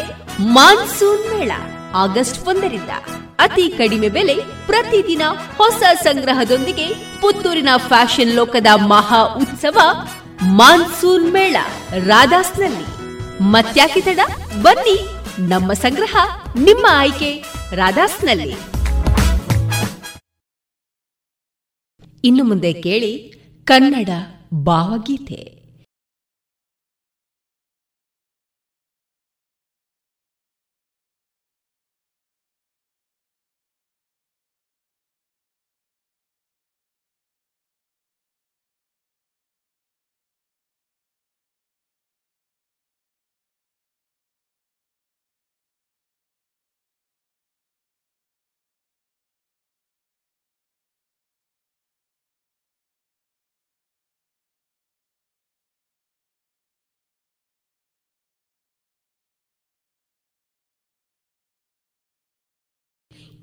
ಮಾನ್ಸೂನ್ ಮೇಳ, ಆಗಸ್ಟ್ ಒಂದರಿಂದ. ಅತಿ ಕಡಿಮೆ ಬೆಲೆ ಪ್ರತಿದಿನ ಹೊಸ ಸಂಗ್ರಹದೊಂದಿಗೆ ಪುತ್ತೂರಿನ ಫ್ಯಾಷನ್ ಲೋಕದ ಮಹಾ ಉತ್ಸವ ಮಾನ್ಸೂನ್ ಮೇಳ, ರಾಧಾಸ್ನಲ್ಲಿ. ಮತ್ಯಾಕೆ ತಡ? ಬನ್ನಿ, ನಮ್ಮ ಸಂಗ್ರಹ ನಿಮ್ಮ ಆಯ್ಕೆ, ರಾಧಾಸ್ನಲ್ಲಿ. ಇನ್ನು ಮುಂದೆ ಕೇಳಿ ಕನ್ನಡ ಭಾವಗೀತೆ.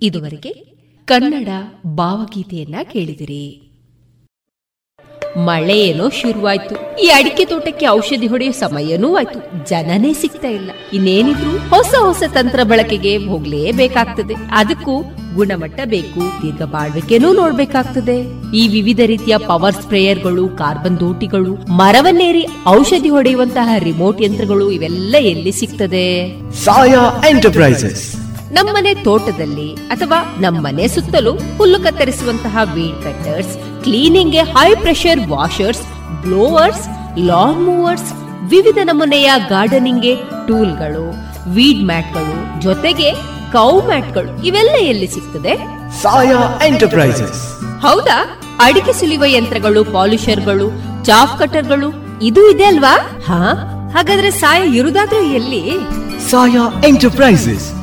ಇದುವರೆಗೆ ಕನ್ನಡ ಭಾವಗೀತೆಯನ್ನ ಕೇಳಿದಿರಿ. ಮಳೆ ಏನೋ ಶುರುವಾಯ್ತು. ಈ ಅಡಿಕೆ ತೋಟಕ್ಕೆ ಔಷಧಿ ಹೊಡೆಯೋ ಸಮಯನೂ ಆಯ್ತು ಜನನೇ ಸಿಗ್ತಾ ಇಲ್ಲ. ಇನ್ನೇನಿದ್ರು ಹೊಸ ಹೊಸ ತಂತ್ರ ಬಳಕೆಗೆ ಹೋಗ್ಲೇಬೇಕಾಗ್ತದೆ. ಅದಕ್ಕೂ ಗುಣಮಟ್ಟ ಬೇಕು, ದೀರ್ಘ ಬಾಳ್ವಿಕೆನೂ ನೋಡ್ಬೇಕಾಗ್ತದೆ. ಈ ವಿವಿಧ ರೀತಿಯ ಪವರ್ ಸ್ಪ್ರೇಯರ್ಗಳು, ಕಾರ್ಬನ್ ದೋಟಿಗಳು, ಮರವನ್ನೇರಿ ಔಷಧಿ ಹೊಡೆಯುವಂತಹ ರಿಮೋಟ್ ಯಂತ್ರಗಳು ಇವೆಲ್ಲ ಎಲ್ಲಿ ಸಿಗ್ತದೆ? ಸಾಯಾ ಎಂಟರ್ಪ್ರೈಸಸ್. ನಮ್ಮನೆ ತೋಟದಲ್ಲಿ ಅಥವಾ ನಮ್ಮನೆ ಸುತ್ತಲೂ ಹುಲ್ಲು ಕತ್ತರಿಸುವಂತಹ weed cutters cleaning high pressure washers blowers lawn mowers ವಿವಿಧ ನಮೂನೆಯ ಗಾರ್ಡನಿಂಗ್ ಟೂಲ್ಗಳು ವೀಡ್ ಮ್ಯಾಟ್ಗಳು ಜೊತೆಗೆ ಕೌ ಮ್ಯಾಟ್ಗಳು ಇವೆಲ್ಲ ಎಲ್ಲಿ ಸಿಗ್ತದೆ? ಸಾಯಾ ಎಂಟರ್ಪ್ರೈಸಸ್. ಹೌದಾ? ಅಡಿಕೆ ಸುಲಿಯುವ ಯಂತ್ರಗಳು ಪಾಲಿಷರ್ಗಳು ಚಾಫ್ ಕಟರ್ಗಳು ಇದು ಇದೆ ಅಲ್ವಾ? ಹಾ ಹಾಗಾದ್ರೆ ಸಾಯ ಇರುದಾದ್ರೂ ಎಲ್ಲಿ? ಸಾಯಾ ಎಂಟರ್ಪ್ರೈಸಸ್.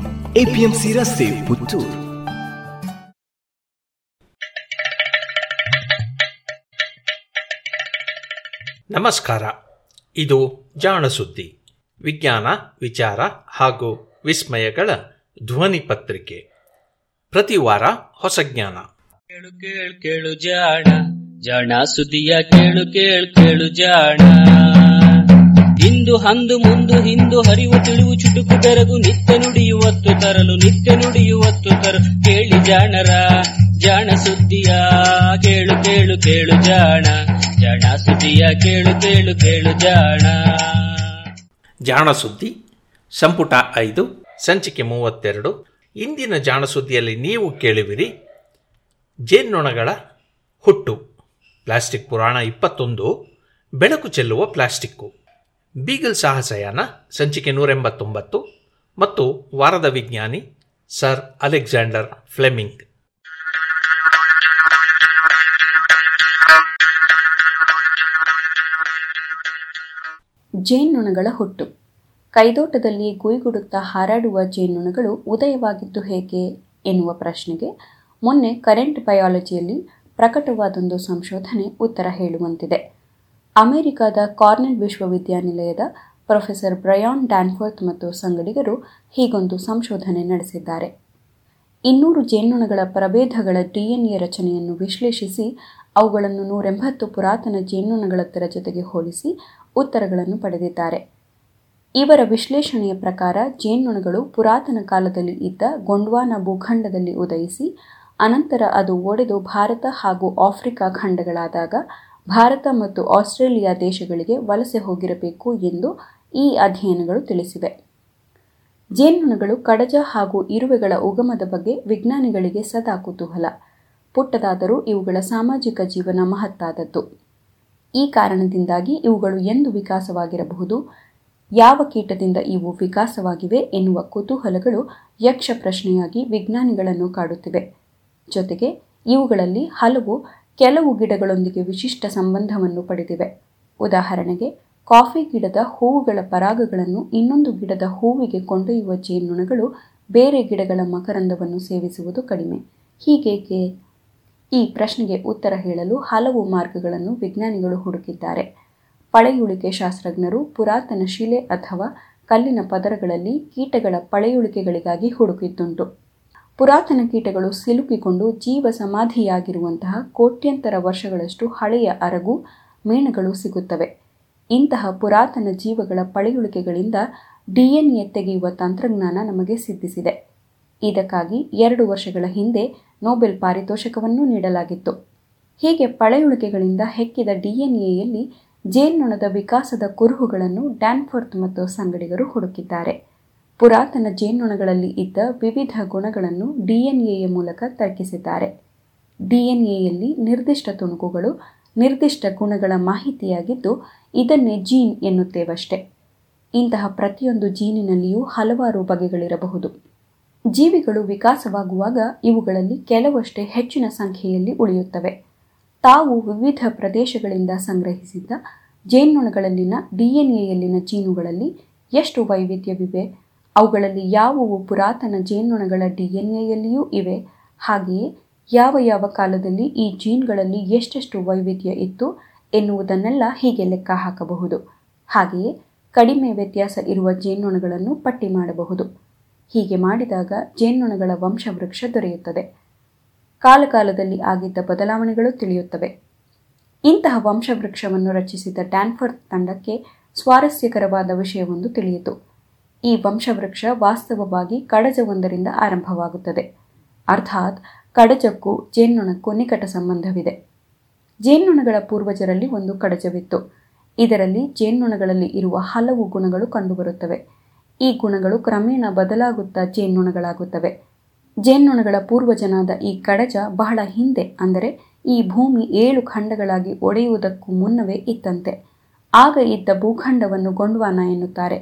APMC ರಸ್ತೆ ಪುತ್ತೂರು. ನಮಸ್ಕಾರ. ಇದು ಜಾಣ ಸುದ್ದಿ. ವಿಜ್ಞಾನ ವಿಚಾರ ಹಾಗೂ ವಿಸ್ಮಯಗಳ ಧ್ವನಿ ಪತ್ರಿಕೆ. ಪ್ರತಿ ವಾರ ಹೊಸ ಜ್ಞಾನ. ಕೇಳು ಕೇಳು ಕೇಳು ಜಾಣ. ಜಾಣ ಸುದ್ದಿಯ ಕೇಳು ಕೇಳು ಕೇಳು ಜಾಣ. ಇಂದು ಅಂದು ಮುಂದು ಹಿಂದು ಹರಿವು ತಿಳಿವು ಚುಟುಕು ಬೆರಗು ನಿತ್ಯ ನುಡಿಯುವತ್ತು ತರಲು ನಿತ್ಯ ನುಡಿಯುವತ್ತು ತರಲು. ಕೇಳಿ ಜಾಣರ, ಜಾಣ ಸುದ್ದಿಯ, ಕೇಳು ಕೇಳು ಕೇಳು ಜಾಣ. ಜಾಣ ಸುದ್ದಿಯ, ಕೇಳು ಕೇಳು ಕೇಳು ಜಾಣ. ಜಾಣ ಸುದ್ದಿ, ಸಂಪುಟ ಐದು, ಸಂಚಿಕೆ ಮೂವತ್ತೆರಡು. ಇಂದಿನ ಜಾಣ ಸುದ್ದಿಯಲ್ಲಿ ನೀವು ಕೇಳುವಿರಿ, ಜೇನ್ನೊಣಗಳ ಹುಟ್ಟು, ಪ್ಲಾಸ್ಟಿಕ್ ಪುರಾಣ ಇಪ್ಪತ್ತೊಂದು, ಬೆಳಕು ಚೆಲ್ಲುವ ಪ್ಲಾಸ್ಟಿಕ್ಕು. ಬೀಗಲ್ ಸಾಹಸಯಾನ, ಸಂಚಿಕೆ ನೂರೆಂಬತ್ತೊಂಬತ್ತು ಮತ್ತು ವಾರದ ವಿಜ್ಞಾನಿ ಸರ್ ಅಲೆಕ್ಸಾಂಡರ್ ಫ್ಲೆಮಿಂಗ್. ಜೇನುಣಗಳ ಹುಟ್ಟು. ಕೈದೋಟದಲ್ಲಿ ಗುಯ್ಗುಡುತ್ತಾ ಹಾರಾಡುವ ಜೇನುನೊಣಗಳು ಉದಯವಾಗಿದ್ದು ಹೇಗೆ ಎನ್ನುವ ಪ್ರಶ್ನೆಗೆ ಮೊನ್ನೆ ಕರೆಂಟ್ ಬಯಾಲಜಿಯಲ್ಲಿ ಪ್ರಕಟವಾದೊಂದು ಸಂಶೋಧನೆ ಉತ್ತರ ಹೇಳುವಂತಿದೆ. ಅಮೆರಿಕದ ಕಾರ್ನೆಲ್ ವಿಶ್ವವಿದ್ಯಾನಿಲಯದ ಪ್ರೊಫೆಸರ್ ಬ್ರಯಾನ್ ಡ್ಯಾನ್ಫರ್ತ್ ಮತ್ತು ಸಂಗಡಿಗರು ಹೀಗೊಂದು ಸಂಶೋಧನೆ ನಡೆಸಿದ್ದಾರೆ. ಇನ್ನೂರು ಜೇನುನೊಣಗಳ ಪ್ರಭೇದಗಳ ಡಿಎನ್ಎ ರಚನೆಯನ್ನು ವಿಶ್ಲೇಷಿಸಿ, ಅವುಗಳನ್ನು ನೂರೆಂಬತ್ತು ಪುರಾತನ ಜೇನುನೊಣಗಳತ್ತರ ಜೊತೆಗೆ ಹೋಲಿಸಿ ಉತ್ತರಗಳನ್ನು ಪಡೆದಿದ್ದಾರೆ. ಇವರ ವಿಶ್ಲೇಷಣೆಯ ಪ್ರಕಾರ ಜೇನುನೊಣಗಳು ಪುರಾತನ ಕಾಲದಲ್ಲಿ ಇದ್ದ ಗೊಂಡ್ವಾನ ಭೂಖಂಡದಲ್ಲಿ ಉದಯಿಸಿ, ಅನಂತರ ಅದು ಒಡೆದು ಭಾರತ ಹಾಗೂ ಆಫ್ರಿಕಾ ಖಂಡಗಳಾದಾಗ ಭಾರತ ಮತ್ತು ಆಸ್ಟ್ರೇಲಿಯಾ ದೇಶಗಳಿಗೆ ವಲಸೆ ಹೋಗಿರಬೇಕು ಎಂದು ಈ ಅಧ್ಯಯನಗಳು ತಿಳಿಸಿವೆ. ಜೇನುನೊಣಗಳು ಕಡಜ ಹಾಗೂ ಇರುವೆಗಳ ಉಗಮದ ಬಗ್ಗೆ ವಿಜ್ಞಾನಿಗಳಿಗೆ ಸದಾ ಕುತೂಹಲ. ಪುಟ್ಟದಾದರೂ ಇವುಗಳ ಸಾಮಾಜಿಕ ಜೀವನ ಮಹತ್ತಾದದ್ದು. ಈ ಕಾರಣದಿಂದಾಗಿ ಇವುಗಳು ಎಂದು ವಿಕಾಸವಾಗಿರಬಹುದು. ಯಾವ ಕೀಟದಿಂದ ಇವು ವಿಕಾಸವಾಗಿವೆ ಎನ್ನುವ ಕುತೂಹಲಗಳು ಯಕ್ಷ ಪ್ರಶ್ನೆಯಾಗಿ ವಿಜ್ಞಾನಿಗಳನ್ನು ಕಾಡುತ್ತಿವೆ. ಜೊತೆಗೆ ಇವುಗಳಲ್ಲಿ ಹಲವು ಕೆಲವು ಗಿಡಗಳೊಂದಿಗೆ ವಿಶಿಷ್ಟ ಸಂಬಂಧವನ್ನು ಪಡೆದಿವೆ. ಉದಾಹರಣೆಗೆ, ಕಾಫಿ ಗಿಡದ ಹೂವುಗಳ ಪರಾಗಗಳನ್ನು ಇನ್ನೊಂದು ಗಿಡದ ಹೂವಿಗೆ ಕೊಂಡೊಯ್ಯುವ ಜೇನುನೊಣಗಳು ಬೇರೆ ಗಿಡಗಳ ಮಕರಂದವನ್ನು ಸೇವಿಸುವುದು ಕಡಿಮೆ. ಹೀಗೇಕೆ ಈ ಪ್ರಶ್ನೆಗೆ ಉತ್ತರ ಹೇಳಲು ಹಲವು ಮಾರ್ಗಗಳನ್ನು ವಿಜ್ಞಾನಿಗಳು ಹುಡುಕಿದ್ದಾರೆ. ಪಳೆಯುಳಿಕೆ ಶಾಸ್ತ್ರಜ್ಞರು ಪುರಾತನ ಶಿಲೆ ಅಥವಾ ಕಲ್ಲಿನ ಪದರಗಳಲ್ಲಿ ಕೀಟಗಳ ಪಳೆಯುಳಿಕೆಗಳಿಗಾಗಿ ಹುಡುಕಿದ್ದುಂಟು. ಪುರಾತನ ಕೀಟಗಳು ಸಿಲುಕಿಕೊಂಡು ಜೀವ ಸಮಾಧಿಯಾಗಿರುವಂತಹ ಕೋಟ್ಯಂತರ ವರ್ಷಗಳಷ್ಟು ಹಳೆಯ ಅರಗು, ಮೇಣಗಳು ಸಿಗುತ್ತವೆ. ಇಂತಹ ಪುರಾತನ ಜೀವಗಳ ಪಳೆಯುಳಿಕೆಗಳಿಂದ ಡಿಎನ್ಎ ತೆಗೆಯುವ ತಂತ್ರಜ್ಞಾನ ನಮಗೆ ಸಿದ್ಧಿಸಿದೆ. ಇದಕ್ಕಾಗಿ ಎರಡು ವರ್ಷಗಳ ಹಿಂದೆ ನೊಬೆಲ್ ಪಾರಿತೋಷಕವನ್ನು ನೀಡಲಾಗಿತ್ತು. ಹೀಗೆ ಪಳೆಯುಳಿಕೆಗಳಿಂದ ಹೆಕ್ಕಿದ ಡಿಎನ್ಎಯಲ್ಲಿ ಜೇನ್ನೊಣದ ವಿಕಾಸದ ಕುರುಹುಗಳನ್ನು ಡ್ಯಾನ್ಫೋರ್ತ್ ಮತ್ತು ಸಂಗಡಿಗರು ಹುಡುಕಿದ್ದಾರೆ. ಪುರಾತನ ಜೇನುಣಗಳಲ್ಲಿ ಇದ್ದ ವಿವಿಧ ಗುಣಗಳನ್ನು ಡಿಎನ್ಎಯ ಮೂಲಕ ತರ್ಕಿಸಿದ್ದಾರೆ ಡಿಎನ್ಎಯಲ್ಲಿ ನಿರ್ದಿಷ್ಟ ತುಣುಕುಗಳು, ನಿರ್ದಿಷ್ಟ ಗುಣಗಳ ಮಾಹಿತಿಯಾಗಿದ್ದು ಇದನ್ನೇ ಜೀನ್ ಎನ್ನುತ್ತೇವಷ್ಟೆ. ಇಂತಹ ಪ್ರತಿಯೊಂದು ಜೀನಿನಲ್ಲಿಯೂ ಹಲವಾರು ಬಗೆಗಳಿರಬಹುದು. ಜೀವಿಗಳು ವಿಕಾಸವಾಗುವಾಗ ಇವುಗಳಲ್ಲಿ ಕೆಲವಷ್ಟೇ ಹೆಚ್ಚಿನ ಸಂಖ್ಯೆಯಲ್ಲಿ ಉಳಿಯುತ್ತವೆ. ತಾವು ವಿವಿಧ ಪ್ರದೇಶಗಳಿಂದ ಸಂಗ್ರಹಿಸಿದ್ದ ಜೇನುಣಗಳಲ್ಲಿನ ಡಿಎನ್ಎಯಲ್ಲಿನ ಜೀನುಗಳಲ್ಲಿ ಎಷ್ಟು ವೈವಿಧ್ಯವಿವೆ? ಅವುಗಳಲ್ಲಿ ಯಾವುವು ಪುರಾತನ ಜೇನುಣಗಳ ಡಿಎನ್ಎಯಲ್ಲಿಯೂ ಇವೆ. ಹಾಗೆಯೇ ಯಾವ ಯಾವ ಕಾಲದಲ್ಲಿ ಈ ಜೀನ್ಗಳಲ್ಲಿ ಎಷ್ಟೆಷ್ಟು ವೈವಿಧ್ಯ ಇತ್ತು ಎನ್ನುವುದನ್ನೆಲ್ಲ ಹೀಗೆ ಲೆಕ್ಕ ಹಾಕಬಹುದು. ಹಾಗೆಯೇ ಕಡಿಮೆ ವ್ಯತ್ಯಾಸ ಇರುವ ಜೇನುನೊಣಗಳನ್ನು ಪಟ್ಟಿ ಮಾಡಬಹುದು. ಹೀಗೆ ಮಾಡಿದಾಗ ಜೇನುನೊಣಗಳ ವಂಶವೃಕ್ಷ ದೊರೆಯುತ್ತದೆ. ಕಾಲಕಾಲದಲ್ಲಿ ಆಗಿದ್ದ ಬದಲಾವಣೆಗಳು ತಿಳಿಯುತ್ತವೆ. ಇಂತಹ ವಂಶವೃಕ್ಷವನ್ನು ರಚಿಸಿದ ಡ್ಯಾನ್ಫರ್ತ್ ತಂಡಕ್ಕೆ ಸ್ವಾರಸ್ಯಕರವಾದ ವಿಷಯವೊಂದು ತಿಳಿಯಿತು. ಈ ವಂಶವೃಕ್ಷ ವಾಸ್ತವವಾಗಿ ಕಡಜವೊಂದರಿಂದ ಆರಂಭವಾಗುತ್ತದೆ. ಅರ್ಥಾತ್, ಕಡಜಕ್ಕೂ ಜೇನ್ನೊಣಕ್ಕೂ ನಿಕಟ ಸಂಬಂಧವಿದೆ. ಜೇನ್ನೊಣಗಳ ಪೂರ್ವಜರಲ್ಲಿ ಒಂದು ಕಡಜವಿತ್ತು. ಇದರಲ್ಲಿ ಜೇನ್ನೊಣಗಳಲ್ಲಿ ಇರುವ ಹಲವು ಗುಣಗಳು ಕಂಡುಬರುತ್ತವೆ. ಈ ಗುಣಗಳು ಕ್ರಮೇಣ ಬದಲಾಗುತ್ತಾ ಜೇನ್ನೊಣಗಳಾಗುತ್ತವೆ. ಜೇನ್ನೊಣಗಳ ಪೂರ್ವಜನಾದ ಈ ಕಡಜ ಬಹಳ ಹಿಂದೆ, ಅಂದರೆ ಈ ಭೂಮಿ ಏಳು ಖಂಡಗಳಾಗಿ ಒಡೆಯುವುದಕ್ಕೂ ಮುನ್ನವೇ ಇತ್ತಂತೆ. ಆಗ ಇದ್ದ ಭೂಖಂಡವನ್ನು ಗೊಂಡ್ವಾನ ಎನ್ನುತ್ತಾರೆ.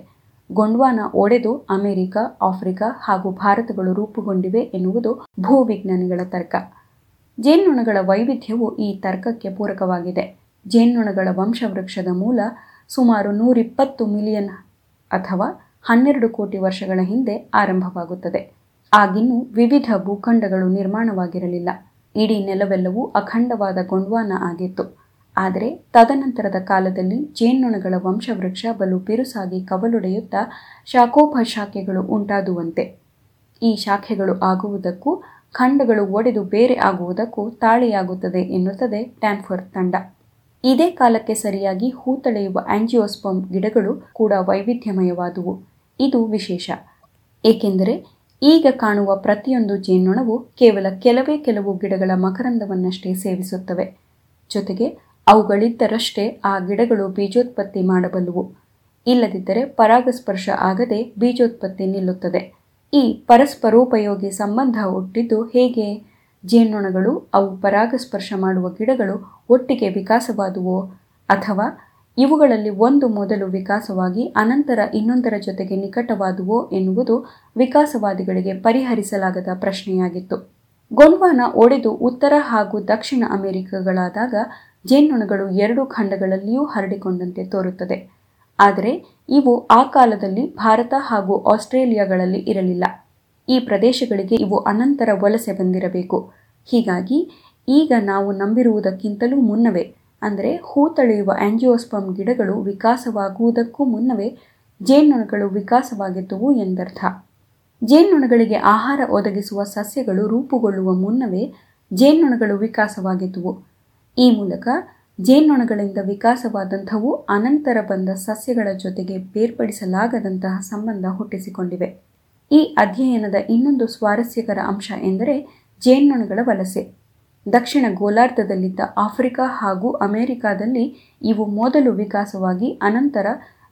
ಗೊಂಡ್ವಾನ ಒಡೆದು ಅಮೆರಿಕ, ಆಫ್ರಿಕಾ ಹಾಗೂ ಭಾರತಗಳು ರೂಪುಗೊಂಡಿವೆ ಎನ್ನುವುದು ಭೂವಿಜ್ಞಾನಿಗಳ ತರ್ಕ. ಜೇನುನೊಣಗಳ ವೈವಿಧ್ಯವು ಈ ತರ್ಕಕ್ಕೆ ಪೂರಕವಾಗಿದೆ. ಜೇನುನೊಣಗಳ ವಂಶವೃಕ್ಷದ ಮೂಲ ಸುಮಾರು ನೂರಿಪ್ಪತ್ತು ಮಿಲಿಯನ್ ಅಥವಾ ಹನ್ನೆರಡು ಕೋಟಿ ವರ್ಷಗಳ ಹಿಂದೆ ಆರಂಭವಾಗುತ್ತದೆ. ಆಗಿನ್ನೂ ವಿವಿಧ ಭೂಖಂಡಗಳು ನಿರ್ಮಾಣವಾಗಿರಲಿಲ್ಲ. ಇಡೀ ನೆಲವೆಲ್ಲವೂ ಅಖಂಡವಾದ ಗೊಂಡ್ವಾನ ಆಗಿತ್ತು. ಆದರೆ ತದನಂತರದ ಕಾಲದಲ್ಲಿ ಜೇನ್ನೊಣಗಳ ವಂಶವೃಕ್ಷ ಬಲು ಬಿರುಸಾಗಿ ಕವಲೊಡೆಯುತ್ತಾ ಶಾಖೋಪಶಾಖೆಗಳು ಉಂಟಾದುವಂತೆ. ಈ ಶಾಖೆಗಳು ಆಗುವುದಕ್ಕೂ, ಖಂಡಗಳು ಒಡೆದು ಬೇರೆ ಆಗುವುದಕ್ಕೂ ತಾಳೆಯಾಗುತ್ತದೆ ಎನ್ನುತ್ತದೆ ಟ್ಯಾನ್ಫರ್ ತಂಡ. ಇದೇ ಕಾಲಕ್ಕೆ ಸರಿಯಾಗಿ ಹೂತಳೆಯುವ ಆಂಜಿಯೋಸ್ಪಮ್ ಗಿಡಗಳು ಕೂಡ ವೈವಿಧ್ಯಮಯವಾದುವು. ಇದು ವಿಶೇಷ. ಏಕೆಂದರೆ, ಈಗ ಕಾಣುವ ಪ್ರತಿಯೊಂದು ಜೇನ್ನೊಣವು ಕೇವಲ ಕೆಲವೇ ಕೆಲವು ಗಿಡಗಳ ಮಕರಂದವನ್ನಷ್ಟೇ ಸೇವಿಸುತ್ತವೆ. ಜೊತೆಗೆ ಅವುಗಳಿದ್ದರಷ್ಟೇ ಆ ಗಿಡಗಳು ಬೀಜೋತ್ಪತ್ತಿ ಮಾಡಬಲ್ಲುವು. ಇಲ್ಲದಿದ್ದರೆ ಪರಾಗಸ್ಪರ್ಶ ಆಗದೆ ಬೀಜೋತ್ಪತ್ತಿ ನಿಲ್ಲುತ್ತದೆ. ಈ ಪರಸ್ಪರೋಪಯೋಗಿ ಸಂಬಂಧ ಹುಟ್ಟಿದ್ದು ಹೇಗೆ? ಜೇನುಣಗಳು ಅವು ಪರಾಗಸ್ಪರ್ಶ ಮಾಡುವ ಗಿಡಗಳು ಒಟ್ಟಿಗೆ ವಿಕಾಸವಾದುವೋ? ಅಥವಾ ಇವುಗಳಲ್ಲಿ ಒಂದು ಮೊದಲು ವಿಕಾಸವಾಗಿ ಅನಂತರ ಇನ್ನೊಂದರ ಜೊತೆಗೆ ನಿಕಟವಾದುವೋ ಎನ್ನುವುದು ವಿಕಾಸವಾದಿಗಳಿಗೆ ಪರಿಹರಿಸಲಾಗದ ಪ್ರಶ್ನೆಯಾಗಿತ್ತು. ಗೊಂಡ್ವಾನ ಒಡೆದು ಉತ್ತರ ಹಾಗೂ ದಕ್ಷಿಣ ಅಮೆರಿಕಗಳಾದಾಗ ಜೇನ್ನೊಣಗಳು ಎರಡು ಖಂಡಗಳಲ್ಲಿಯೂ ಹರಡಿಕೊಂಡಂತೆ ತೋರುತ್ತದೆ. ಆದರೆ ಇವು ಆ ಕಾಲದಲ್ಲಿ ಭಾರತ ಹಾಗೂ ಆಸ್ಟ್ರೇಲಿಯಾಗಳಲ್ಲಿ ಇರಲಿಲ್ಲ. ಈ ಪ್ರದೇಶಗಳಿಗೆ ಇವು ಅನಂತರ ವಲಸೆ ಬಂದಿರಬೇಕು. ಹೀಗಾಗಿ ಈಗ ನಾವು ನಂಬಿರುವುದಕ್ಕಿಂತಲೂ ಮುನ್ನವೇ, ಅಂದರೆ ಹೂ ತಳೆಯುವ ಆಂಜಿಯೋಸ್ಪಮ್ ಗಿಡಗಳು ವಿಕಾಸವಾಗುವುದಕ್ಕೂ ಮುನ್ನವೇ ಜೇನುನೊಣಗಳು ವಿಕಾಸವಾಗಿದ್ದುವು ಎಂದರ್ಥ. ಜೇನುನೊಣಗಳಿಗೆ ಆಹಾರ ಒದಗಿಸುವ ಸಸ್ಯಗಳು ರೂಪುಗೊಳ್ಳುವ ಮುನ್ನವೇ ಜೇನುನೊಣಗಳು ವಿಕಾಸವಾಗಿದ್ದುವು. ಈ ಮೂಲಕ ಜೇನ್ನೊಣಗಳಿಂದ ವಿಕಾಸವಾದಂಥವು ಅನಂತರ ಬಂದ ಸಸ್ಯಗಳ ಜೊತೆಗೆ ಬೇರ್ಪಡಿಸಲಾಗದಂತಹ ಸಂಬಂಧ ಹುಟ್ಟಿಸಿಕೊಂಡಿವೆ. ಈ ಅಧ್ಯಯನದ ಇನ್ನೊಂದು ಸ್ವಾರಸ್ಯಕರ ಅಂಶ ಎಂದರೆ ಜೇನ್ನೊಣಗಳ ವಲಸೆ. ದಕ್ಷಿಣ ಗೋಲಾರ್ಧದಲ್ಲಿದ್ದ ಆಫ್ರಿಕಾ ಹಾಗೂ ಅಮೆರಿಕಾದಲ್ಲಿ ಇವು ಮೊದಲು ವಿಕಾಸವಾಗಿ ಅನಂತರ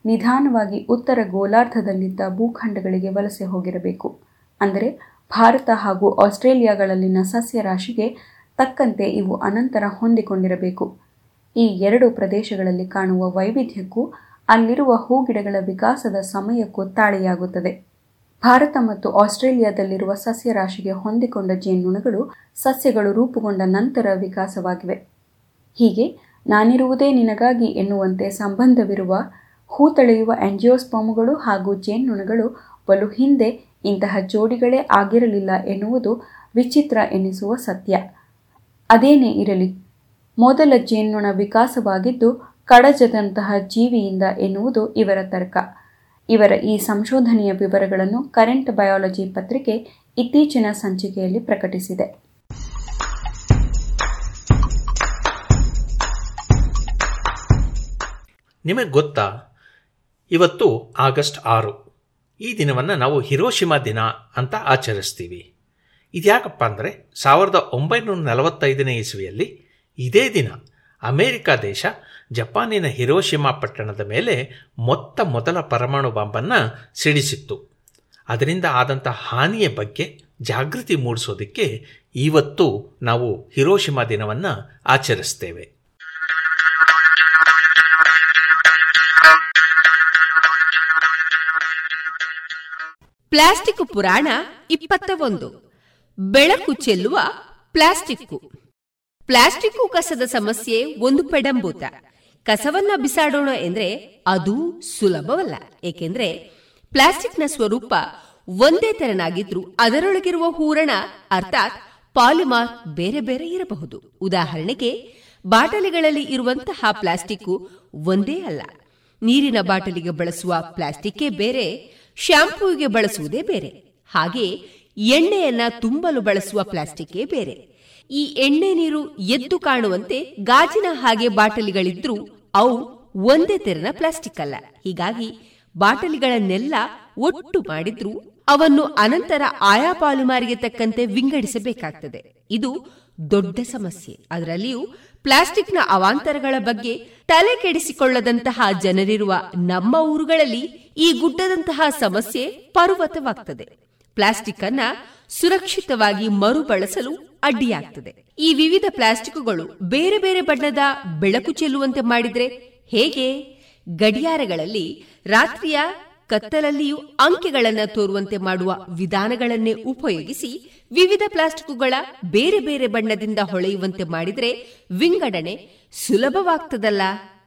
ನಿಧಾನವಾಗಿ ಉತ್ತರ ಗೋಲಾರ್ಧದಲ್ಲಿದ್ದ ಭೂಖಂಡಗಳಿಗೆ ವಲಸೆ ಹೋಗಿರಬೇಕು. ಅಂದರೆ ಭಾರತ ಹಾಗೂ ಆಸ್ಟ್ರೇಲಿಯಾಗಳಲ್ಲಿನ ಸಸ್ಯರಾಶಿಗೆ ತಕ್ಕಂತೆ ಇವು ಅನಂತರ ಹೊಂದಿಕೊಂಡಿರಬೇಕು. ಈ ಎರಡು ಪ್ರದೇಶಗಳಲ್ಲಿ ಕಾಣುವ ವೈವಿಧ್ಯಕ್ಕೂ ಅಲ್ಲಿರುವ ಹೂಗಿಡಗಳ ವಿಕಾಸದ ಸಮಯಕ್ಕೂ ತಾಳೆಯಾಗುತ್ತದೆ. ಭಾರತ ಮತ್ತು ಆಸ್ಟ್ರೇಲಿಯಾದಲ್ಲಿರುವ ಸಸ್ಯರಾಶಿಗೆ ಹೊಂದಿಕೊಂಡ ಜೇನುಣಗಳು ಸಸ್ಯಗಳು ರೂಪುಗೊಂಡ ನಂತರ ವಿಕಾಸವಾಗಿವೆ. ಹೀಗೆ ನಾನಿರುವುದೇ ನಿನಗಾಗಿ ಎನ್ನುವಂತೆ ಸಂಬಂಧವಿರುವ ಹೂ ತಳೆಯುವ ಆಂಜಿಯೋಸ್ಪಾಮುಗಳು ಹಾಗೂ ಜೇನುಣಗಳು ಬಲು ಹಿಂದೆ ಇಂತಹ ಜೋಡಿಗಳೇ ಆಗಿರಲಿಲ್ಲ ಎನ್ನುವುದು ವಿಚಿತ್ರ ಎನಿಸುವ ಸತ್ಯ. ಅದೇನೇ ಇರಲಿ. ಮೊದಲ ಜೇನ್ನೊಣ ವಿಕಾಸವಾಗಿದ್ದು ಕಡಜದಂತಹ ಜೀವಿಯಿಂದ ಎನ್ನುವುದು ಇವರ ತರ್ಕ. ಇವರ ಈ ಸಂಶೋಧನೆಯ ವಿವರಗಳನ್ನು ಕರೆಂಟ್ ಬಯಾಲಜಿ ಪತ್ರಿಕೆ ಇತ್ತೀಚಿನ ಸಂಚಿಕೆಯಲ್ಲಿ ಪ್ರಕಟಿಸಿದೆ. ನಿಮಗೆ ಗೊತ್ತಾ? ಇವತ್ತು ಆಗಸ್ಟ್ ಆರು. ಈ ದಿನವನ್ನು ನಾವು ಹಿರೋಶಿಮಾ ದಿನ ಅಂತ ಆಚರಿಸ್ತೀವಿ. ಇದ್ಯಾಕಪ್ಪ ಅಂದರೆ ಸಾವಿರದ ಒಂಬೈನೂರ ನಲವತ್ತೈದನೇ ಇಸುವಿಯಲ್ಲಿ ಇದೇ ದಿನ ಅಮೇರಿಕಾ ದೇಶ ಜಪಾನಿನ ಹಿರೋಶಿಮಾ ಪಟ್ಟಣದ ಮೇಲೆ ಮೊತ್ತ ಮೊದಲ ಪರಮಾಣು ಬಾಂಬನ್ನು ಸಿಡಿಸಿತ್ತು. ಅದರಿಂದ ಆದಂಥ ಹಾನಿಯ ಬಗ್ಗೆ ಜಾಗೃತಿ ಮೂಡಿಸೋದಕ್ಕೆ ಇವತ್ತು ನಾವು ಹಿರೋಶಿಮಾ ದಿನವನ್ನು ಆಚರಿಸ್ತೇವೆ. ಪ್ಲಾಸ್ಟಿಕ್ ಪುರಾಣ ಇಪ್ಪತ್ತ ಒಂದು ಬೆಳಕು ಚೆಲ್ಲುವ ಪ್ಲಾಸ್ಟಿಕ್ಕು. ಪ್ಲಾಸ್ಟಿಕ್ ಕಸದ ಸಮಸ್ಯೆ ಒಂದು ಪೆಡಂಬೂತ. ಕಸವನ್ನ ಬಿಸಾಡೋಣ ಎಂದ್ರೆ ಅದು ಸುಲಭವಲ್ಲ. ಏಕೆಂದ್ರೆ ಪ್ಲಾಸ್ಟಿಕ್ನ ಸ್ವರೂಪ ಒಂದೇ ತೆರನಾಗಿದ್ರೂ ಅದರೊಳಗಿರುವ ಹೂರಣ ಅರ್ಥಾತ್ ಪಾಲಿಮಾರ್ ಬೇರೆ ಬೇರೆ ಇರಬಹುದು. ಉದಾಹರಣೆಗೆ, ಬಾಟಲಿಗಳಲ್ಲಿ ಇರುವಂತಹ ಪ್ಲಾಸ್ಟಿಕ್ ಒಂದೇ ಅಲ್ಲ. ನೀರಿನ ಬಾಟಲಿಗೆ ಬಳಸುವ ಪ್ಲಾಸ್ಟಿಕ್ಕೇ ಬೇರೆ ಶಾಂಪೂಗೆ ಬಳಸುವುದೇ ಬೇರೆ. ಹಾಗೆ ಎಣ್ಣೆಯನ್ನ ತುಂಬಲು ಬಳಸುವ ಪ್ಲಾಸ್ಟಿಕ್ಕೇ ಬೇರೆ. ಈ ಎಣ್ಣೆ ನೀರು ಎದ್ದು ಕಾಣುವಂತೆ ಗಾಜಿನ ಹಾಗೆ ಬಾಟಲಿಗಳಿದ್ರೂ ಅವು ಒಂದೇ ತೆರನ ಪ್ಲಾಸ್ಟಿಕ್ ಅಲ್ಲ. ಹೀಗಾಗಿ ಬಾಟಲಿಗಳನ್ನೆಲ್ಲ ಒಟ್ಟು ಮಾಡಿದ್ರೂ ಅವನ್ನು ಅನಂತರ ಆಯಾ ಪಾಲಿಮಾರಿಗೆ ತಕ್ಕಂತೆ ವಿಂಗಡಿಸಬೇಕಾಗ್ತದೆ. ಇದು ದೊಡ್ಡ ಸಮಸ್ಯೆ. ಅದರಲ್ಲಿಯೂ ಪ್ಲಾಸ್ಟಿಕ್ನ ಅವಾಂತರಗಳ ಬಗ್ಗೆ ತಲೆ ಕೆಡಿಸಿಕೊಳ್ಳದಂತಹ ಜನರಿರುವ ನಮ್ಮ ಊರುಗಳಲ್ಲಿ ಈ ಗುಡ್ಡದಂತಹ ಸಮಸ್ಯೆ ಪರ್ವತವಾಗ್ತದೆ. ಪ್ಲಾಸ್ಟಿಕ್ ಅನ್ನ ಸುರಕ್ಷಿತವಾಗಿ ಮರುಬಳಸಲು ಅಡ್ಡಿಯಾಗ್ತದೆ. ಈ ವಿವಿಧ ಪ್ಲಾಸ್ಟಿಕ್ಗಳು ಬೇರೆ ಬೇರೆ ಬಣ್ಣದ ಬೆಳಕು ಚೆಲ್ಲುವಂತೆ ಮಾಡಿದ್ರೆ ಹೇಗೆ? ಗಡಿಯಾರಗಳಲ್ಲಿ ರಾತ್ರಿಯ ಕತ್ತಲಲ್ಲಿಯೂ ಅಂಕೆಗಳನ್ನು ತೋರುವಂತೆ ಮಾಡುವ ವಿಧಾನಗಳನ್ನೇ ಉಪಯೋಗಿಸಿ ವಿವಿಧ ಪ್ಲಾಸ್ಟಿಕ್ಗಳ ಬೇರೆ ಬೇರೆ ಬಣ್ಣದಿಂದ ಹೊಳೆಯುವಂತೆ ಮಾಡಿದರೆ ವಿಂಗಡಣೆ ಸುಲಭವಾಗ್ತದಲ್ಲ?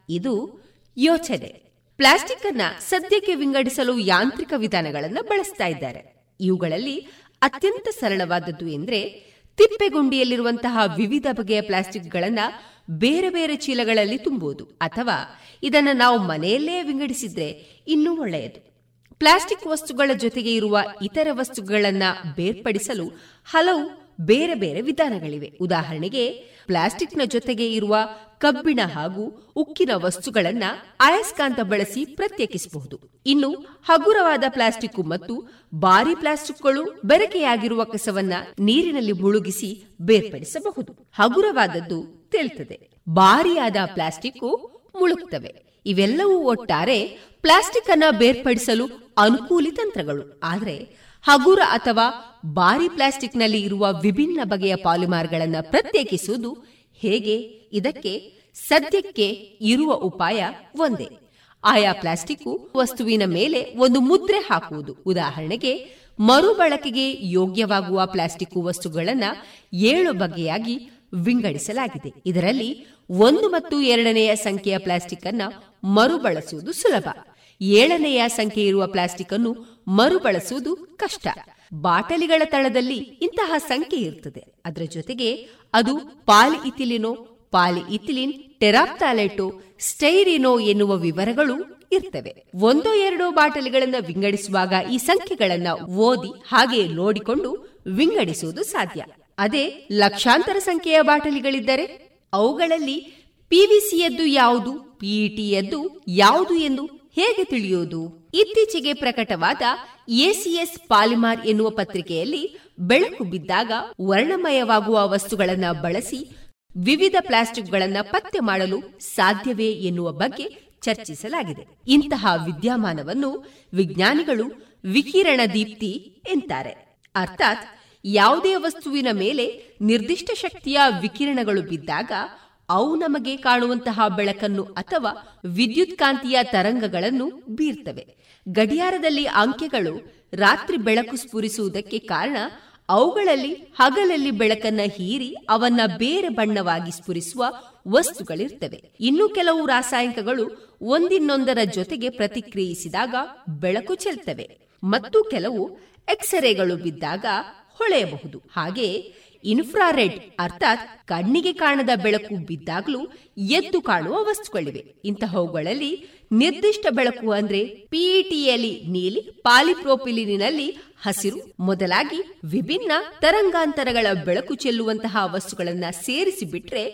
ಇದು ಯೋಚನೆ. ಪ್ಲಾಸ್ಟಿಕ್ ಅನ್ನ ಸದ್ಯಕ್ಕೆ ವಿಂಗಡಿಸಲು ಯಾಂತ್ರಿಕ ವಿಧಾನಗಳನ್ನು ಬಳಸ್ತಾ ಇದ್ದಾರೆ. ಇವುಗಳಲ್ಲಿ ಅತ್ಯಂತ ಸರಳವಾದದ್ದು ಎಂದರೆ ತಿಪ್ಪೆಗುಂಡಿಯಲ್ಲಿರುವಂತಹ ವಿವಿಧ ಬಗೆಯ ಪ್ಲಾಸ್ಟಿಕ್ಗಳನ್ನು ಬೇರೆ ಬೇರೆ ಚೀಲಗಳಲ್ಲಿ ತುಂಬುವುದು ಅಥವಾ ಇದನ್ನು ನಾವು ಮನೆಯಲ್ಲೇ ವಿಂಗಡಿಸಿದ್ರೆ ಇನ್ನೂ ಒಳ್ಳೆಯದು. ಪ್ಲಾಸ್ಟಿಕ್ ವಸ್ತುಗಳ ಜೊತೆಗೆ ಇರುವ ಇತರ ವಸ್ತುಗಳನ್ನು ಬೇರ್ಪಡಿಸಲು ಹಲವು ಬೇರೆ ಬೇರೆ ವಿಧಾನಗಳಿವೆ. ಉದಾಹರಣೆಗೆ, ಪ್ಲಾಸ್ಟಿಕ್ನ ಜೊತೆಗೆ ಇರುವ ಕಬ್ಬಿಣ ಹಾಗೂ ಉಕ್ಕಿನ ವಸ್ತುಗಳನ್ನ ಅಯಸ್ಕಾಂತ ಬಳಸಿ ಪ್ರತ್ಯೇಕಿಸಬಹುದು. ಇನ್ನು, ಹಗುರವಾದ ಪ್ಲಾಸ್ಟಿಕ್ ಮತ್ತು ಭಾರಿ ಪ್ಲಾಸ್ಟಿಕ್ಗಳು ಬೆರಕೆಯಾಗಿರುವ ಕಸವನ್ನ ನೀರಿನಲ್ಲಿ ಮುಳುಗಿಸಿ ಬೇರ್ಪಡಿಸಬಹುದು. ಹಗುರವಾದದ್ದು ತೇಲ್ತದೆ. ಭಾರಿಯಾದ ಪ್ಲಾಸ್ಟಿಕ್ ಮುಳುಗ್ತವೆ. ಇವೆಲ್ಲವೂ ಒಟ್ಟಾರೆ ಪ್ಲಾಸ್ಟಿಕ್ ಅನ್ನ ಬೇರ್ಪಡಿಸಲು ಅನುಕೂಲಿ ತಂತ್ರಗಳು. ಆದರೆ ಹಗುರ ಅಥವಾ ಬಾರಿ ಪ್ಲಾಸ್ಟಿಕ್ನಲ್ಲಿ ಇರುವ ವಿಭಿನ್ನ ಬಗೆಯ ಪಾಲಿಮಾರ್ಗಳನ್ನು ಪ್ರತ್ಯೇಕಿಸುವುದು ಹೇಗೆ? ಇದಕ್ಕೆ ಸದ್ಯಕ್ಕೆ ಇರುವ ಉಪಾಯ ಒಂದೇ. ಆಯಾ ಪ್ಲಾಸ್ಟಿಕ್ ವಸ್ತುವಿನ ಮೇಲೆ ಒಂದು ಮುದ್ರೆ ಹಾಕುವುದು. ಉದಾಹರಣೆಗೆ, ಮರುಬಳಕೆಗೆ ಯೋಗ್ಯವಾಗುವ ಪ್ಲಾಸ್ಟಿಕ್ ವಸ್ತುಗಳನ್ನು ಏಳು ಬಗೆಯಾಗಿ ವಿಂಗಡಿಸಲಾಗಿದೆ. ಇದರಲ್ಲಿ ಒಂದು ಮತ್ತು ಎರಡನೆಯ ಸಂಖ್ಯೆಯ ಪ್ಲಾಸ್ಟಿಕ್ ಅನ್ನು ಮರುಬಳಸುವುದು ಸುಲಭ. ಏಳನೆಯ ಸಂಖ್ಯೆ ಇರುವ ಪ್ಲಾಸ್ಟಿಕ್ ಅನ್ನು ಮರುಬಳಸುವುದು ಕಷ್ಟ. ಬಾಟಲಿಗಳ ತಳದಲ್ಲಿ ಇಂತಹ ಸಂಖ್ಯೆ ಇರುತ್ತದೆ ಅದರ ಜೊತೆಗೆ ಅದು ಪಾಲಿ ಇಥಿಲಿನೋ, ಪಾಲಿ ಇಥಿಲಿನ್ ಟೆರಾಪ್ತಾಲೆಟೋ ಸ್ಟೈರಿನೋ ಎನ್ನುವ ವಿವರಗಳು ಇರ್ತವೆ. ಒಂದೋ ಎರಡೋ ಬಾಟಲಿಗಳನ್ನು ವಿಂಗಡಿಸುವಾಗ ಈ ಸಂಖ್ಯೆಗಳನ್ನ ಓದಿ ಹಾಗೆ ನೋಡಿಕೊಂಡು ವಿಂಗಡಿಸುವುದು ಸಾಧ್ಯ. ಅದೇ ಲಕ್ಷಾಂತರ ಸಂಖ್ಯೆಯ ಬಾಟಲಿಗಳಿದ್ದರೆ ಅವುಗಳಲ್ಲಿ ಪಿವಿಸಿಯದ್ದು ಯಾವುದು ಪಿಇಟಿಯದ್ದು ಯಾವುದು ಎಂದು ಹೇಗೆ ತಿಳಿಯುವುದು? ಇತ್ತೀಚೆಗೆ ಪ್ರಕಟವಾದ ಎಸಿಎಸ್ ಪಾಲಿಮಾರ್ ಎನ್ನುವ ಪತ್ರಿಕೆಯಲ್ಲಿ ಬೆಳಕು ಬಿದ್ದಾಗ ವರ್ಣಮಯವಾಗುವ ವಸ್ತುಗಳನ್ನು ಬಳಸಿ ವಿವಿಧ ಪ್ಲಾಸ್ಟಿಕ್ಗಳನ್ನು ಪತ್ತೆ ಮಾಡಲು ಸಾಧ್ಯವೇ ಎನ್ನುವ ಬಗ್ಗೆ ಚರ್ಚಿಸಲಾಗಿದೆ. ಇಂತಹ ವಿದ್ಯಮಾನವನ್ನು ವಿಜ್ಞಾನಿಗಳು ವಿಕಿರಣ ದೀಪ್ತಿ ಎಂತಾರೆ. ಅರ್ಥಾತ್ ಯಾವುದೇ ವಸ್ತುವಿನ ಮೇಲೆ ನಿರ್ದಿಷ್ಟ ಶಕ್ತಿಯ ವಿಕಿರಣಗಳು ಬಿದ್ದಾಗ ಅವು ನಮಗೆ ಕಾಣುವಂತಹ ಬೆಳಕನ್ನು ಅಥವಾ ವಿದ್ಯುತ್ ಕಾಂತಿಯ ತರಂಗಗಳನ್ನು ಬೀರ್ತವೆ. ಗಡಿಯಾರದಲ್ಲಿ ಅಂಕೆಗಳು ರಾತ್ರಿ ಬೆಳಕು ಸ್ಫುರಿಸುವುದಕ್ಕೆ ಕಾರಣ ಅವುಗಳಲ್ಲಿ ಹಗಲಲ್ಲಿ ಬೆಳಕನ್ನ ಹೀರಿ ಅವನ್ನ ಬೇರೆ ಬಣ್ಣವಾಗಿ ಸ್ಫುರಿಸುವ ವಸ್ತುಗಳಿರ್ತವೆ. ಇನ್ನು ಕೆಲವು ರಾಸಾಯನಿಕಗಳು ಒಂದಿನ್ನೊಂದರ ಜೊತೆಗೆ ಪ್ರತಿಕ್ರಿಯಿಸಿದಾಗ ಬೆಳಕು ಚೆಲ್ತವೆ. ಮತ್ತು ಕೆಲವು ಎಕ್ಸರೆಗಳು ಬಿದ್ದಾಗ ಹೊಳೆಯಬಹುದು. ಹಾಗೆ ಇನ್ಫ್ರಾರೆಡ್, ಅರ್ಥಾತ್ ಕಣ್ಣಿಗೆ ಕಾಣದ ಬೆಳಕು ಬಿದ್ದಾಗಲೂ ಎದ್ದು ಕಾಣುವ ವಸ್ತುಗಳಿವೆ. ಇಂತಹವುಗಳಲ್ಲಿ ನಿರ್ದಿಷ್ಟ ಬೆಳಕು ಅಂದ್ರೆ ಪಿಇಟಿಯಲ್ಲಿ ನೀಲಿ ಪಾಲಿಪ್ರೋಪಿಲಿನಲ್ಲಿ ಹಸಿರು ಮೊದಲಾಗಿ ವಿಭಿನ್ನ ತರಂಗಾಂತರಗಳ ಬೆಳಕು ಚೆಲ್ಲುವಂತಹ ವಸ್ತುಗಳನ್ನ ಸೇರಿಸಿ ಬಿಟ್ರೆ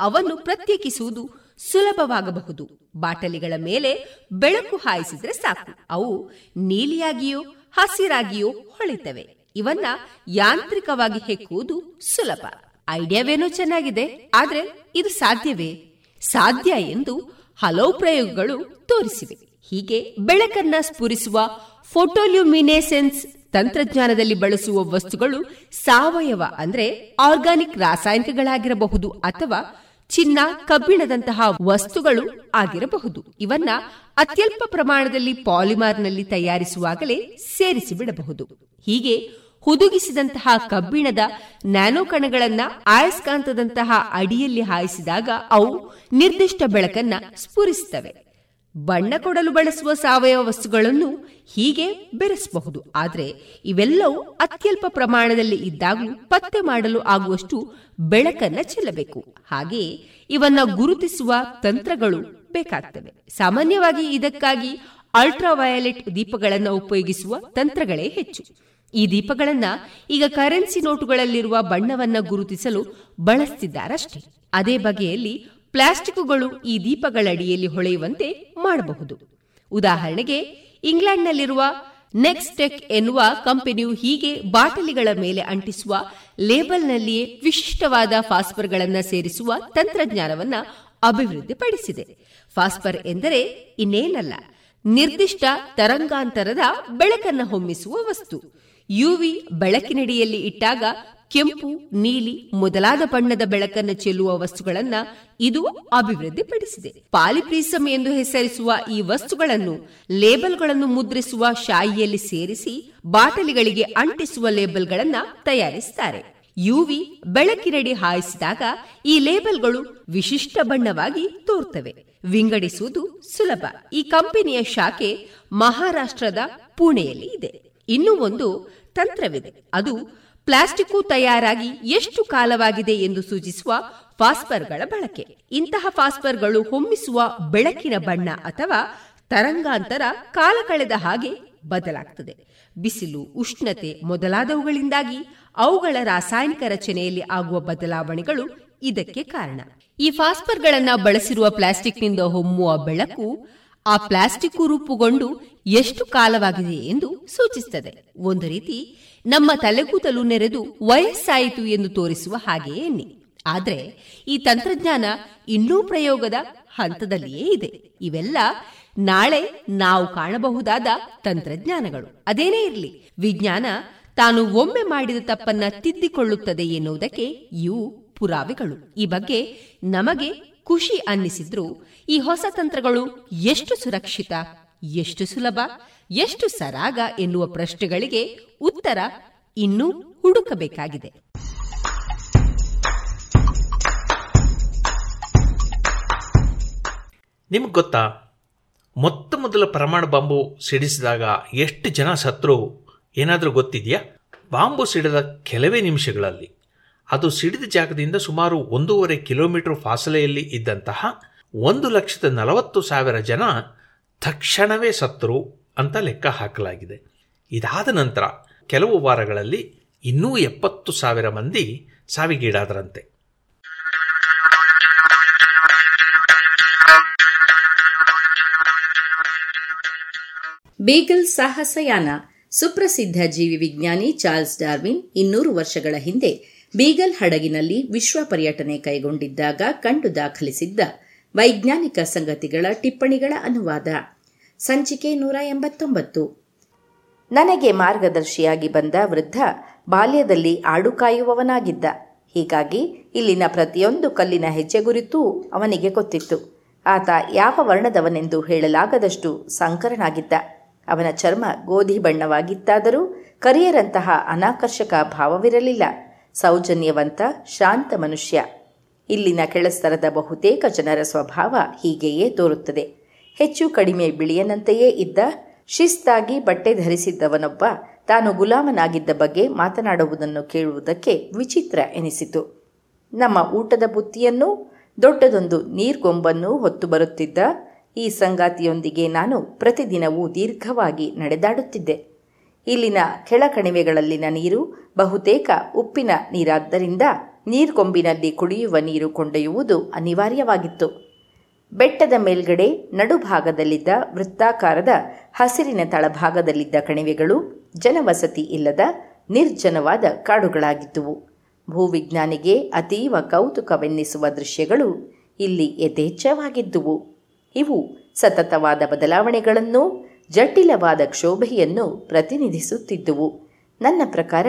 ಅವನ್ನು ಪ್ರತ್ಯೇಕಿಸುವುದು ಸುಲಭವಾಗಬಹುದು. ಬಾಟಲಿಗಳ ಮೇಲೆ ಬೆಳಕು ಹಾಯಿಸಿದ್ರೆ ಸಾಕು. ಅವು ನೀಲಿಯಾಗಿಯೋ, ಹಸಿರಾಗಿಯೋ ಹೊಳಿತವೆ ಇವನ್ನ ಯಾಂತ್ರಿಕವಾಗಿ ಹೆಕ್ಕುವುದು ಸುಲಭ. ಐಡಿಯಾವೇನೋ ಚೆನ್ನಾಗಿದೆ, ಆದ್ರೆ ಇದು ಸಾಧ್ಯವೇ? ಸಾಧ್ಯ ಎಂದು ಹಲವು ಪ್ರಯೋಗಗಳು ತೋರಿಸಿವೆ. ಹೀಗೆ ಬೆಳಕನ್ನ ಸ್ಫುರಿಸುವ ಫೋಟೋಲ್ಯೂಮಿನೇಸೆನ್ಸ್ ತಂತ್ರಜ್ಞಾನದಲ್ಲಿ ಬಳಸುವ ವಸ್ತುಗಳು ಸಾವಯವ ಅಂದ್ರೆ ಆರ್ಗಾನಿಕ್ ರಾಸಾಯನಿಕಗಳಾಗಿರಬಹುದು ಅಥವಾ ಚಿನ್ನ, ಕಬ್ಬಿಣದಂತಹ ವಸ್ತುಗಳು ಆಗಿರಬಹುದು. ಇವನ್ನ ಅತ್ಯಲ್ಪ ಪ್ರಮಾಣದಲ್ಲಿ ಪಾಲಿಮಾರ್ನಲ್ಲಿ ತಯಾರಿಸುವಾಗಲೇ ಸೇರಿಸಿಬಿಡಬಹುದು. ಹೀಗೆ ಹುದುಗಿಸಿದಂತಹ ಕಬ್ಬಿಣದ ನ್ಯಾನೋ ಕಣಗಳನ್ನ ಆಯಸ್ಕಾಂತದಂತಹ ಅಡಿಯಲ್ಲಿ ಹಾಯಿಸಿದಾಗ ಅವು ನಿರ್ದಿಷ್ಟ ಬೆಳಕನ್ನ ಸ್ಫುರಿಸುತ್ತವೆ. ಬಣ್ಣ ಕೊಡಲು ಬಳಸುವ ಸಾವಯವ ವಸ್ತುಗಳನ್ನು ಹೀಗೆ ಬೆರೆಸಬಹುದು. ಆದರೆ ಇವೆಲ್ಲವೂ ಅತ್ಯಲ್ಪ ಪ್ರಮಾಣದಲ್ಲಿ ಇದ್ದಾಗಲೂ ಪತ್ತೆ ಮಾಡಲು ಆಗುವಷ್ಟು ಬೆಳಕನ್ನ ಚೆಲ್ಲಬೇಕು. ಹಾಗೆಯೇ ಇವನ್ನ ಗುರುತಿಸುವ ತಂತ್ರಗಳು ಬೇಕಾಗ್ತವೆ. ಸಾಮಾನ್ಯವಾಗಿ ಇದಕ್ಕಾಗಿ ಅಲ್ಟ್ರಾವಯೋಲೆಟ್ ದೀಪಗಳನ್ನು ಉಪಯೋಗಿಸುವ ತಂತ್ರಗಳೇ ಹೆಚ್ಚು. ಈ ದೀಪಗಳನ್ನ ಈಗ ಕರೆನ್ಸಿ ನೋಟುಗಳಲ್ಲಿರುವ ಬಣ್ಣವನ್ನ ಗುರುತಿಸಲು ಬಳಸ್ತಿದ್ದಾರಷ್ಟೇ. ಅದೇ ಬಗೆಯಲ್ಲಿ ಪ್ಲಾಸ್ಟಿಕ್ಗಳು ಈ ದೀಪಗಳಡಿಯಲ್ಲಿ ಹೊಳೆಯುವಂತೆ ಮಾಡಬಹುದು. ಉದಾಹರಣೆಗೆ, ಇಂಗ್ಲೆಂಡ್ನಲ್ಲಿರುವ ನೆಕ್ಸ್ಟೆಕ್ ಎನ್ನುವ ಕಂಪನಿಯು ಹೀಗೆ ಬಾಟಲಿಗಳ ಮೇಲೆ ಅಂಟಿಸುವ ಲೇಬಲ್ನಲ್ಲಿಯೇ ವಿಶಿಷ್ಟವಾದ ಫಾಸ್ಫರ್ಗಳನ್ನು ಸೇರಿಸುವ ತಂತ್ರಜ್ಞಾನವನ್ನ ಅಭಿವೃದ್ಧಿಪಡಿಸಿದೆ. ಫಾಸ್ಫರ್ ಎಂದರೆ ಇನ್ನೇನಲ್ಲ, ನಿರ್ದಿಷ್ಟ ತರಂಗಾಂತರದ ಬೆಳಕನ್ನು ಹೊಮ್ಮಿಸುವ ವಸ್ತು. ಯುವಿ ಬೆಳಕಿನಡಿಯಲ್ಲಿ ಇಟ್ಟಾಗ ಕೆಂಪು, ನೀಲಿ ಮೊದಲಾದ ಬಣ್ಣದ ಬೆಳಕನ್ನು ಚೆಲ್ಲುವ ವಸ್ತುಗಳನ್ನ ಇದು ಅಭಿವೃದ್ಧಿಪಡಿಸಿದೆ. ಪಾಲಿಪ್ರೀಸಮ್ ಎಂದು ಹೆಸರಿಸುವ ಈ ವಸ್ತುಗಳನ್ನು ಲೇಬಲ್ಗಳನ್ನು ಮುದ್ರಿಸುವ ಶಾಯಿಯಲ್ಲಿ ಸೇರಿಸಿ ಬಾಟಲಿಗಳಿಗೆ ಅಂಟಿಸುವ ಲೇಬಲ್ಗಳನ್ನು ತಯಾರಿಸುತ್ತಾರೆ ಯುವಿ ಬೆಳಕಿನಡಿ ಹಾಯಿಸಿದಾಗ ಈ ಲೇಬಲ್ಗಳು ವಿಶಿಷ್ಟ ಬಣ್ಣವಾಗಿ ತೋರ್ತವೆ. ವಿಂಗಡಿಸುವುದು ಸುಲಭ. ಈ ಕಂಪನಿಯ ಶಾಖೆ ಮಹಾರಾಷ್ಟ್ರದ ಪುಣೆಯಲ್ಲಿ ಇದೆ. ಇನ್ನೂ ಒಂದು ತಂತ್ರವಿದೆ. ಅದು ಪ್ಲಾಸ್ಟಿಕ್ ತಯಾರಾಗಿ ಎಷ್ಟು ಕಾಲವಾಗಿದೆ ಎಂದು ಸೂಚಿಸುವ ಫಾಸ್ಫರ್ಗಳ ಬಳಕೆ. ಇಂತಹ ಫಾಸ್ಫರ್ಗಳು ಹೊಮ್ಮಿಸುವ ಬೆಳಕಿನ ಬಣ್ಣ ಅಥವಾ ತರಂಗಾಂತರ ಕಾಲ ಕಳೆದ ಹಾಗೆ ಬದಲಾಗ್ತದೆ. ಬಿಸಿಲು, ಉಷ್ಣತೆ ಮೊದಲಾದವುಗಳಿಂದಾಗಿ ಅವುಗಳ ರಾಸಾಯನಿಕ ರಚನೆಯಲ್ಲಿ ಆಗುವ ಬದಲಾವಣೆಗಳು ಇದಕ್ಕೆ ಕಾರಣ. ಈ ಫಾಸ್ಫರ್ಗಳನ್ನ ಬಳಸಿರುವ ಪ್ಲಾಸ್ಟಿಕ್ನಿಂದ ಹೊಮ್ಮುವ ಬೆಳಕು ಆ ಪ್ಲಾಸ್ಟಿಕ್ ರೂಪುಗೊಂಡು ಎಷ್ಟು ಕಾಲವಾಗಿದೆ ಎಂದು ಸೂಚಿಸುತ್ತದೆ. ಒಂದು ರೀತಿ ನಮ್ಮ ತಲೆಗೂದಲು ನೆರೆದು ವಯಸ್ಸಾಯಿತು ಎಂದು ತೋರಿಸುವ ಹಾಗೆಯೇ ಎನ್ನಿ. ಆದರೆ ಈ ತಂತ್ರಜ್ಞಾನ ಇನ್ನೂ ಪ್ರಯೋಗದ ಹಂತದಲ್ಲಿಯೇ ಇದೆ. ಇವೆಲ್ಲ ನಾಳೆ ನಾವು ಕಾಣಬಹುದಾದ ತಂತ್ರಜ್ಞಾನಗಳು. ಅದೇನೇ ಇರಲಿ, ವಿಜ್ಞಾನ ತಾನು ಒಮ್ಮೆ ಮಾಡಿದ ತಪ್ಪನ್ನ ತಿದ್ದಿಕೊಳ್ಳುತ್ತದೆ ಎನ್ನುವುದಕ್ಕೆ ಇವು ಪುರಾವೆಗಳು. ಈ ಬಗ್ಗೆ ನಮಗೆ ಖುಷಿ ಅನ್ನಿಸಿದ್ರು ಈ ಹೊಸ ತಂತ್ರಗಳು ಎಷ್ಟು ಸುರಕ್ಷಿತ, ಎಷ್ಟು ಸುಲಭ, ಎಷ್ಟು ಸರಾಗ ಎನ್ನುವ ಪ್ರಶ್ನೆಗಳಿಗೆ ಉತ್ತರ ಇನ್ನೂ ಹುಡುಕಬೇಕಾಗಿದೆ. ನಿಮ್ಗೆ ಗೊತ್ತಾ? ಮೊತ್ತ ಮೊದಲ ಪರಮಾಣು ಬಾಂಬು ಸಿಡಿಸಿದಾಗ ಎಷ್ಟು ಜನ ಸತ್ರು ಏನಾದರೂ ಗೊತ್ತಿದೆಯಾ? ಬಾಂಬು ಸಿಡಿದ ಕೆಲವೇ ನಿಮಿಷಗಳಲ್ಲಿ. ಅದು ಸಿಡಿದ ಜಾಗದಿಂದ ಸುಮಾರು ಒಂದೂವರೆ ಕಿಲೋಮೀಟರ್ ಫಾಸಲೆಯಲ್ಲಿ ಇದ್ದಂತಹ ಒಂದು ಲಕ್ಷದ ನಲವತ್ತು ಸಾವಿರ ಜನ ತಕ್ಷಣವೇ ಸತ್ರು ಅಂತ ಲೆಕ್ಕ ಹಾಕಲಾಗಿದೆ. ಇದಾದ ನಂತರ ಕೆಲವು ವಾರಗಳಲ್ಲಿ ಇನ್ನೂ ಎಪ್ಪತ್ತು ಸಾವಿರ ಮಂದಿ ಸಾವಿಗೀಡಾದರಂತೆ. ಬೀಗಲ್ ಸಾಹಸಯಾನ ಸುಪ್ರಸಿದ್ಧ ಜೀವಿ ವಿಜ್ಞಾನಿ ಚಾರ್ಲ್ಸ್ ಡಾರ್ವಿನ್ ಇನ್ನೂರು ವರ್ಷಗಳ ಹಿಂದೆ ಬೀಗಲ್ ಹಡಗಿನಲ್ಲಿ ವಿಶ್ವ ಪರ್ಯಟನೆ ಕೈಗೊಂಡಿದ್ದಾಗ ಕಂಡು ದಾಖಲಿಸಿದ್ದ ವೈಜ್ಞಾನಿಕ ಸಂಗತಿಗಳ ಟಿಪ್ಪಣಿಗಳ ಅನುವಾದ. ಸಂಚಿಕೆ ನೂರ ಎಂಬತ್ತೊಂಬತ್ತು. ನನಗೆ ಮಾರ್ಗದರ್ಶಿಯಾಗಿ ಬಂದ ವೃದ್ಧ ಬಾಲ್ಯದಲ್ಲಿ ಆಡು ಕಾಯುವವನಾಗಿದ್ದ. ಹೀಗಾಗಿ ಇಲ್ಲಿನ ಪ್ರತಿಯೊಂದು ಕಲ್ಲಿನ ಹೆಜ್ಜೆ ಗುರಿತೂ ಅವನಿಗೆ ಗೊತ್ತಿತ್ತು. ಆತ ಯಾವ ವರ್ಣದವನೆಂದು ಹೇಳಲಾಗದಷ್ಟು ಸಂಕರನಾಗಿದ್ದ. ಅವನ ಚರ್ಮ ಗೋಧಿ ಬಣ್ಣವಾಗಿತ್ತಾದರೂ ಕರಿಯರಂತಹ ಅನಾಕರ್ಷಕ ಭಾವವಿರಲಿಲ್ಲ. ಸೌಜನ್ಯವಂತ, ಶಾಂತ ಮನುಷ್ಯ. ಇಲ್ಲಿನ ಕೆಳಸ್ತರದ ಬಹುತೇಕ ಜನರ ಸ್ವಭಾವ ಹೀಗೆಯೇ ತೋರುತ್ತದೆ. ಹೆಚ್ಚು ಕಡಿಮೆ ಬಿಳಿಯನಂತೆಯೇ ಇದ್ದ ಶಿಸ್ತಾಗಿ ಬಟ್ಟೆ ಧರಿಸಿದ್ದವನೊಬ್ಬ ತಾನು ಗುಲಾಮನಾಗಿದ್ದ ಬಗ್ಗೆ ಮಾತನಾಡುವುದನ್ನು ಕೇಳುವುದಕ್ಕೆ ವಿಚಿತ್ರ ಎನಿಸಿತು. ನಮ್ಮ ಊಟದ ಬುತ್ತಿಯನ್ನೂ ದೊಡ್ಡದೊಂದು ನೀರ್ಗೊಂಬನ್ನೂ ಹೊತ್ತು ಬರುತ್ತಿದ್ದ ಈ ಸಂಗಾತಿಯೊಂದಿಗೆ ನಾನು ಪ್ರತಿದಿನವೂ ದೀರ್ಘವಾಗಿ ನಡೆದಾಡುತ್ತಿದ್ದೆ. ಇಲ್ಲಿನ ಕೆಳಕಣಿವೆಗಳಲ್ಲಿನ ನೀರು ಬಹುತೇಕ ಉಪ್ಪಿನ ನೀರಾದ್ದರಿಂದ ನೀರ್ಗೊಂಬಿನಲ್ಲಿ ಕುಡಿಯುವ ನೀರು ಕೊಂಡೊಯ್ಯುವುದು ಅನಿವಾರ್ಯವಾಗಿತ್ತು. ಬೆಟ್ಟದ ಮೇಲ್ಗಡೆ ನಡುಭಾಗದಲ್ಲಿದ್ದ ವೃತ್ತಾಕಾರದ ಹಸಿರಿನ ತಳಭಾಗದಲ್ಲಿದ್ದ ಕಣಿವೆಗಳು ಜನವಸತಿ ಇಲ್ಲದ ನಿರ್ಜನವಾದ ಕಾಡುಗಳಾಗಿದ್ದುವು. ಭೂವಿಜ್ಞಾನಿಗೆ ಅತೀವ ಕೌತುಕವೆನ್ನಿಸುವ ದೃಶ್ಯಗಳು ಇಲ್ಲಿ ಯಥೇಚ್ಛವಾಗಿದ್ದುವು. ಇವು ಸತತವಾದ ಬದಲಾವಣೆಗಳನ್ನು, ಜಟಿಲವಾದ ಕ್ಷೋಭೆಯನ್ನು ಪ್ರತಿನಿಧಿಸುತ್ತಿದ್ದುವು. ನನ್ನ ಪ್ರಕಾರ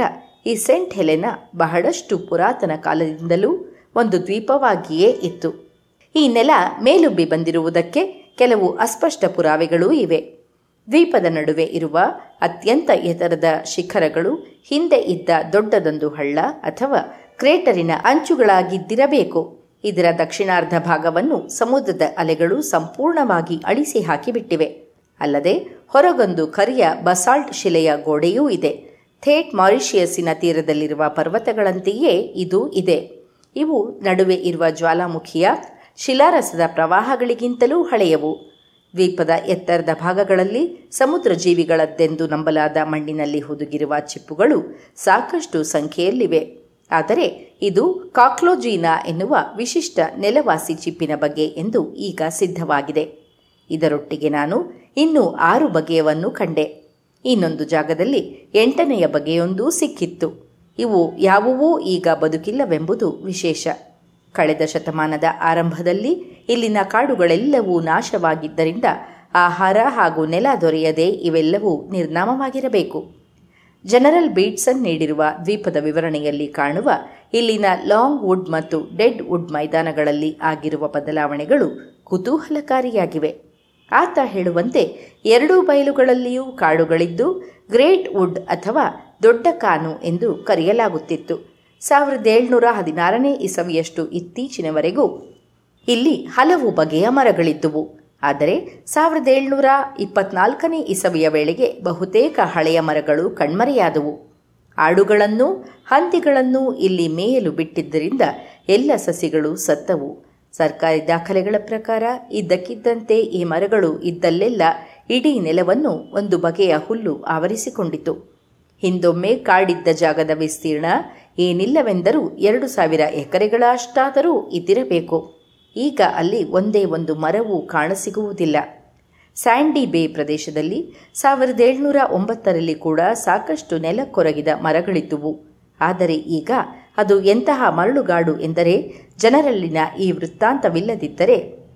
ಈ ಸೆಂಟ್ ಹೆಲೆನ ಬಹಳಷ್ಟು ಪುರಾತನ ಕಾಲದಿಂದಲೂ ಒಂದು ದ್ವೀಪವಾಗಿಯೇ ಇತ್ತು. ಈ ನೆಲ ಮೇಲುಬ್ಬಿ ಬಂದಿರುವುದಕ್ಕೆ ಕೆಲವು ಅಸ್ಪಷ್ಟ ಪುರಾವೆಗಳೂ ಇವೆ. ದ್ವೀಪದ ನಡುವೆ ಇರುವ ಅತ್ಯಂತ ಎತ್ತರದ ಶಿಖರಗಳು ಹಿಂದೆ ಇದ್ದ ದೊಡ್ಡದೊಂದು ಹಳ್ಳ ಅಥವಾ ಕ್ರೇಟರಿನ ಅಂಚುಗಳಾಗಿದ್ದಿರಬೇಕು. ಇದರ ದಕ್ಷಿಣಾರ್ಧ ಭಾಗವನ್ನು ಸಮುದ್ರದ ಅಲೆಗಳು ಸಂಪೂರ್ಣವಾಗಿ ಅಳಿಸಿ ಹಾಕಿಬಿಟ್ಟಿವೆ. ಅಲ್ಲದೆ ಹೊರಗೊಂದು ಕರಿಯ ಬಸಾಲ್ಟ್ ಶಿಲೆಯ ಗೋಡೆಯೂ ಇದೆ. ಥೇಟ್ ಮಾರಿಷಿಯಸ್ಸಿನ ತೀರದಲ್ಲಿರುವ ಪರ್ವತಗಳಂತೆಯೇ ಇದು ಇದೆ. ಇವು ನಡುವೆ ಇರುವ ಜ್ವಾಲಾಮುಖಿಯ ಶಿಲಾರಸದ ಪ್ರವಾಹಗಳಿಗಿಂತಲೂ ಹಳೆಯವು. ದ್ವೀಪದ ಎತ್ತರದ ಭಾಗಗಳಲ್ಲಿ ಸಮುದ್ರ ಜೀವಿಗಳದ್ದೆಂದು ನಂಬಲಾದ ಮಣ್ಣಿನಲ್ಲಿ ಹುದುಗಿರುವ ಚಿಪ್ಪುಗಳು ಸಾಕಷ್ಟು ಸಂಖ್ಯೆಯಲ್ಲಿವೆ. ಆದರೆ ಇದು ಕಾಕ್ಲೋಜೀನಾ ಎನ್ನುವ ವಿಶಿಷ್ಟ ನೆಲವಾಸಿ ಚಿಪ್ಪಿನ ಬಗ್ಗೆ ಎಂದು ಈಗ ಸಿದ್ಧವಾಗಿದೆ. ಇದರೊಟ್ಟಿಗೆ ನಾನು ಇನ್ನೂ ಆರು ಬಗೆಯವನ್ನು ಕಂಡೆ. ಇನ್ನೊಂದು ಜಾಗದಲ್ಲಿ ಎಂಟನೆಯ ಬಗೆಯೊಂದು ಸಿಕ್ಕಿತ್ತು. ಇವು ಯಾವುವೂ ಈಗ ಬದುಕಿಲ್ಲವೆಂಬುದು ವಿಶೇಷ. ಕಳೆದ ಶತಮಾನದ ಆರಂಭದಲ್ಲಿ ಇಲ್ಲಿನ ಕಾಡುಗಳೆಲ್ಲವೂ ನಾಶವಾಗಿದ್ದರಿಂದ ಆಹಾರ ಹಾಗೂ ನೆಲ ದೊರೆಯದೆ ಇವೆಲ್ಲವೂ ನಿರ್ನಾಮವಾಗಿರಬೇಕು. ಜನರಲ್ ಬೀಟ್ಸನ್ ನೀಡಿರುವ ದ್ವೀಪದ ವಿವರಣೆಯಲ್ಲಿ ಕಾಣುವ ಇಲ್ಲಿನ ಲಾಂಗ್ ವುಡ್ ಮತ್ತು ಡೆಡ್ ವುಡ್ ಮೈದಾನಗಳಲ್ಲಿ ಆಗಿರುವ ಬದಲಾವಣೆಗಳು ಕುತೂಹಲಕಾರಿಯಾಗಿವೆ. ಆತ ಹೇಳುವಂತೆ ಎರಡೂ ಬಯಲುಗಳಲ್ಲಿಯೂ ಕಾಡುಗಳಿದ್ದು, ಗ್ರೇಟ್ ವುಡ್ ಅಥವಾ ದೊಡ್ಡ ಕಾನು ಎಂದು ಕರೆಯಲಾಗುತ್ತಿತ್ತು. ಸಾವಿರದ ಏಳ್ನೂರ ಹದಿನಾರನೇ ಇಸವಿಯಷ್ಟು ಇತ್ತೀಚಿನವರೆಗೂ ಇಲ್ಲಿ ಹಲವು ಬಗೆಯ ಮರಗಳಿದ್ದುವು. ಆದರೆ ಸಾವಿರದ ಏಳ್ನೂರ ಇಪ್ಪತ್ನಾಲ್ಕನೇ ಇಸವಿಯ ವೇಳೆಗೆ ಬಹುತೇಕ ಹಳೆಯ ಮರಗಳು ಕಣ್ಮರೆಯಾದವು. ಆಡುಗಳನ್ನೂ, ಹಂದಿಗಳನ್ನೂ ಇಲ್ಲಿ ಮೇಯಲು ಬಿಟ್ಟಿದ್ದರಿಂದ ಎಲ್ಲ ಸಸಿಗಳು ಸತ್ತವು. ಸರ್ಕಾರಿ ದಾಖಲೆಗಳ ಪ್ರಕಾರ ಇದ್ದಕ್ಕಿದ್ದಂತೆ ಈ ಮರಗಳು ಇದ್ದಲ್ಲೆಲ್ಲ ಇಡೀ ನೆಲವನ್ನು ಒಂದು ಬಗೆಯ ಹುಲ್ಲು ಆವರಿಸಿಕೊಂಡಿತು. ಹಿಂದೊಮ್ಮೆ ಕಾಡಿದ್ದ ಜಾಗದ ವಿಸ್ತೀರ್ಣ ಏನಿಲ್ಲವೆಂದರೂ ಎರಡು ಸಾವಿರ ಎಕರೆಗಳಷ್ಟಾದರೂ ಇದ್ದಿರಬೇಕು. ಈಗ ಅಲ್ಲಿ ಒಂದೇ ಒಂದು ಮರವೂ ಕಾಣಸಿಗುವುದಿಲ್ಲ. ಸ್ಯಾಂಡಿ ಬೇ ಪ್ರದೇಶದಲ್ಲಿ ಸಾವಿರದ ಏಳ್ನೂರ ಒಂಬತ್ತರಲ್ಲಿ ಕೂಡ ಸಾಕಷ್ಟು ನೆಲ ಕೊರಗಿದ ಮರಗಳಿದ್ದುವು. ಆದರೆ ಈಗ ಅದು ಎಂತಹ ಮರಳುಗಾಡು ಎಂದರೆ ಜನರಲ್ಲಿನ ಈ ವೃತ್ತಾಂತವಿಲ್ಲದಿದ್ದರೆ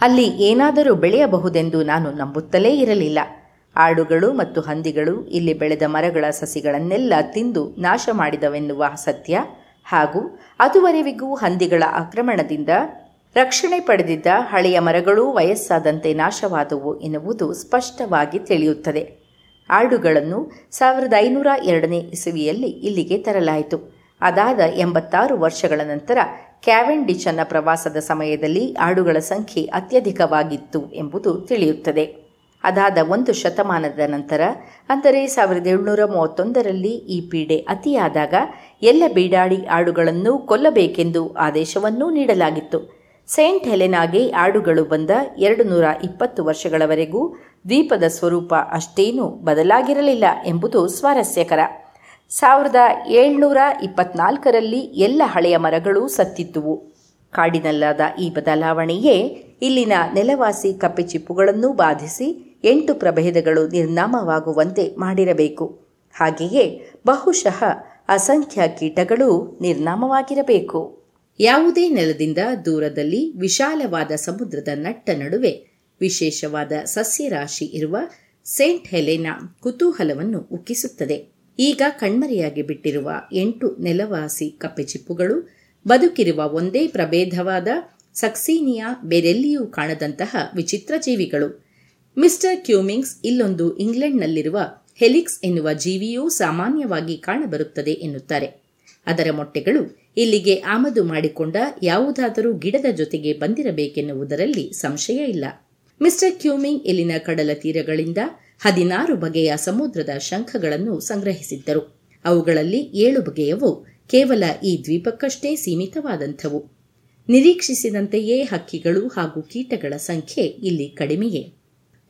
ಅಲ್ಲಿ ಏನಾದರೂ ಬೆಳೆಯಬಹುದೆಂದು ನಾನು ನಂಬುತ್ತಲೇ ಇರಲಿಲ್ಲ. ಆಡುಗಳು ಮತ್ತು ಹಂದಿಗಳು ಇಲ್ಲಿ ಬೆಳೆದ ಮರಗಳ ಸಸಿಗಳನ್ನೆಲ್ಲ ತಿಂದು ನಾಶ ಮಾಡಿದವೆನ್ನುವ ಸತ್ಯ ಹಾಗೂ ಅದುವರೆವಿಗೂ ಹಂದಿಗಳ ಆಕ್ರಮಣದಿಂದ ರಕ್ಷಣೆ ಪಡೆದಿದ್ದ ಹಳೆಯ ಮರಗಳೂ ವಯಸ್ಸಾದಂತೆ ನಾಶವಾದವು ಎನ್ನುವುದು ಸ್ಪಷ್ಟವಾಗಿ ತಿಳಿಯುತ್ತದೆ. ಆಡುಗಳನ್ನು ಸಾವಿರದ ಐನೂರ ಎರಡನೇ ಇಸವಿಯಲ್ಲಿ ಇಲ್ಲಿಗೆ ತರಲಾಯಿತು. ಅದಾದ ಎಂಬತ್ತಾರು ವರ್ಷಗಳ ನಂತರ ಕ್ಯಾವೆಂಡಿಚನ್ನ ಪ್ರವಾಸದ ಸಮಯದಲ್ಲಿ ಆಡುಗಳ ಸಂಖ್ಯೆ ಅತ್ಯಧಿಕವಾಗಿತ್ತು ಎಂಬುದು ತಿಳಿಯುತ್ತದೆ. ಅದಾದ ಒಂದು ಶತಮಾನದ ನಂತರ, ಅಂದರೆ ಸಾವಿರದ ಏಳುನೂರ ಮೂವತ್ತೊಂದರಲ್ಲಿ ಈ ಪೀಡೆ ಅತಿಯಾದಾಗ ಎಲ್ಲ ಬೀಡಾಡಿ ಆಡುಗಳನ್ನು ಕೊಲ್ಲಬೇಕೆಂದು ಆದೇಶವನ್ನೂ ನೀಡಲಾಗಿತ್ತು. ಸೇಂಟ್ ಹೆಲೆನಾಗೆ ಆಡುಗಳು ಬಂದ ಎರಡು ನೂರ ಇಪ್ಪತ್ತು ವರ್ಷಗಳವರೆಗೂ ದ್ವೀಪದ ಸ್ವರೂಪ ಅಷ್ಟೇನೂ ಬದಲಾಗಿರಲಿಲ್ಲ ಎಂಬುದು ಸ್ವಾರಸ್ಯಕರ. ಸಾವಿರದ ಏಳ್ನೂರ ಇಪ್ಪತ್ನಾಲ್ಕರಲ್ಲಿ ಎಲ್ಲ ಹಳೆಯ ಮರಗಳೂ ಸತ್ತಿದ್ದುವು. ಕಾಡಿನಲ್ಲಾದ ಈ ಬದಲಾವಣೆಯೇ ಇಲ್ಲಿನ ನೆಲವಾಸಿ ಕಪ್ಪೆಚಿಪ್ಪುಗಳನ್ನು ಬಾಧಿಸಿ ಎಂಟು ಪ್ರಭೇದಗಳು ನಿರ್ನಾಮವಾಗುವಂತೆ ಮಾಡಿರಬೇಕು. ಹಾಗೆಯೇ ಬಹುಶಃ ಅಸಂಖ್ಯ ಕೀಟಗಳು ನಿರ್ನಾಮವಾಗಿರಬೇಕು. ಯಾವುದೇ ನೆಲದಿಂದ ದೂರದಲ್ಲಿ ವಿಶಾಲವಾದ ಸಮುದ್ರದ ನಟ್ಟ ನಡುವೆ ವಿಶೇಷವಾದ ಸಸ್ಯರಾಶಿ ಇರುವ ಸೇಂಟ್ ಹೆಲೆನಾ ಕುತೂಹಲವನ್ನು ಉಕ್ಕಿಸುತ್ತದೆ. ಈಗ ಕಣ್ಮರೆಯಾಗಿ ಬಿಟ್ಟಿರುವ ಎಂಟು ನೆಲವಾಸಿ ಕಪ್ಪೆಚಿಪ್ಪುಗಳು ಬದುಕಿರುವ ಒಂದೇ ಪ್ರಭೇದವಾದ ಸಕ್ಸೀನಿಯಾ ಬೇರೆಲ್ಲಿಯೂ ಕಾಣದಂತಹ ವಿಚಿತ್ರ ಜೀವಿಗಳು. ಮಿಸ್ಟರ್ ಕ್ಯೂಮಿಂಗ್ಸ್ ಇಲ್ಲೊಂದು ಇಂಗ್ಲೆಂಡ್ನಲ್ಲಿರುವ ಹೆಲಿಕ್ಸ್ ಎನ್ನುವ ಜೀವಿಯೂ ಸಾಮಾನ್ಯವಾಗಿ ಕಾಣಬರುತ್ತದೆ ಎನ್ನುತ್ತಾರೆ. ಅದರ ಮೊಟ್ಟೆಗಳು ಇಲ್ಲಿಗೆ ಆಮದು ಮಾಡಿಕೊಂಡ ಯಾವುದಾದರೂ ಗಿಡದ ಜೊತೆಗೆ ಬಂದಿರಬೇಕೆನ್ನುವುದರಲ್ಲಿ ಸಂಶಯ ಇಲ್ಲ. ಮಿಸ್ಟರ್ ಕ್ಯೂಮಿಂಗ್ ಇಲ್ಲಿನ ಕಡಲ ತೀರಗಳಿಂದ ಹದಿನಾರು ಬಗೆಯ ಸಮುದ್ರದ ಶಂಖಗಳನ್ನು ಸಂಗ್ರಹಿಸಿದ್ದರು. ಅವುಗಳಲ್ಲಿ ಏಳು ಬಗೆಯವು ಕೇವಲ ಈ ದ್ವೀಪಕ್ಕಷ್ಟೇ ಸೀಮಿತವಾದಂಥವು. ನಿರೀಕ್ಷಿಸಿದಂತೆಯೇ ಹಕ್ಕಿಗಳು ಹಾಗೂ ಕೀಟಗಳ ಸಂಖ್ಯೆ ಇಲ್ಲಿ ಕಡಿಮೆಯೇ.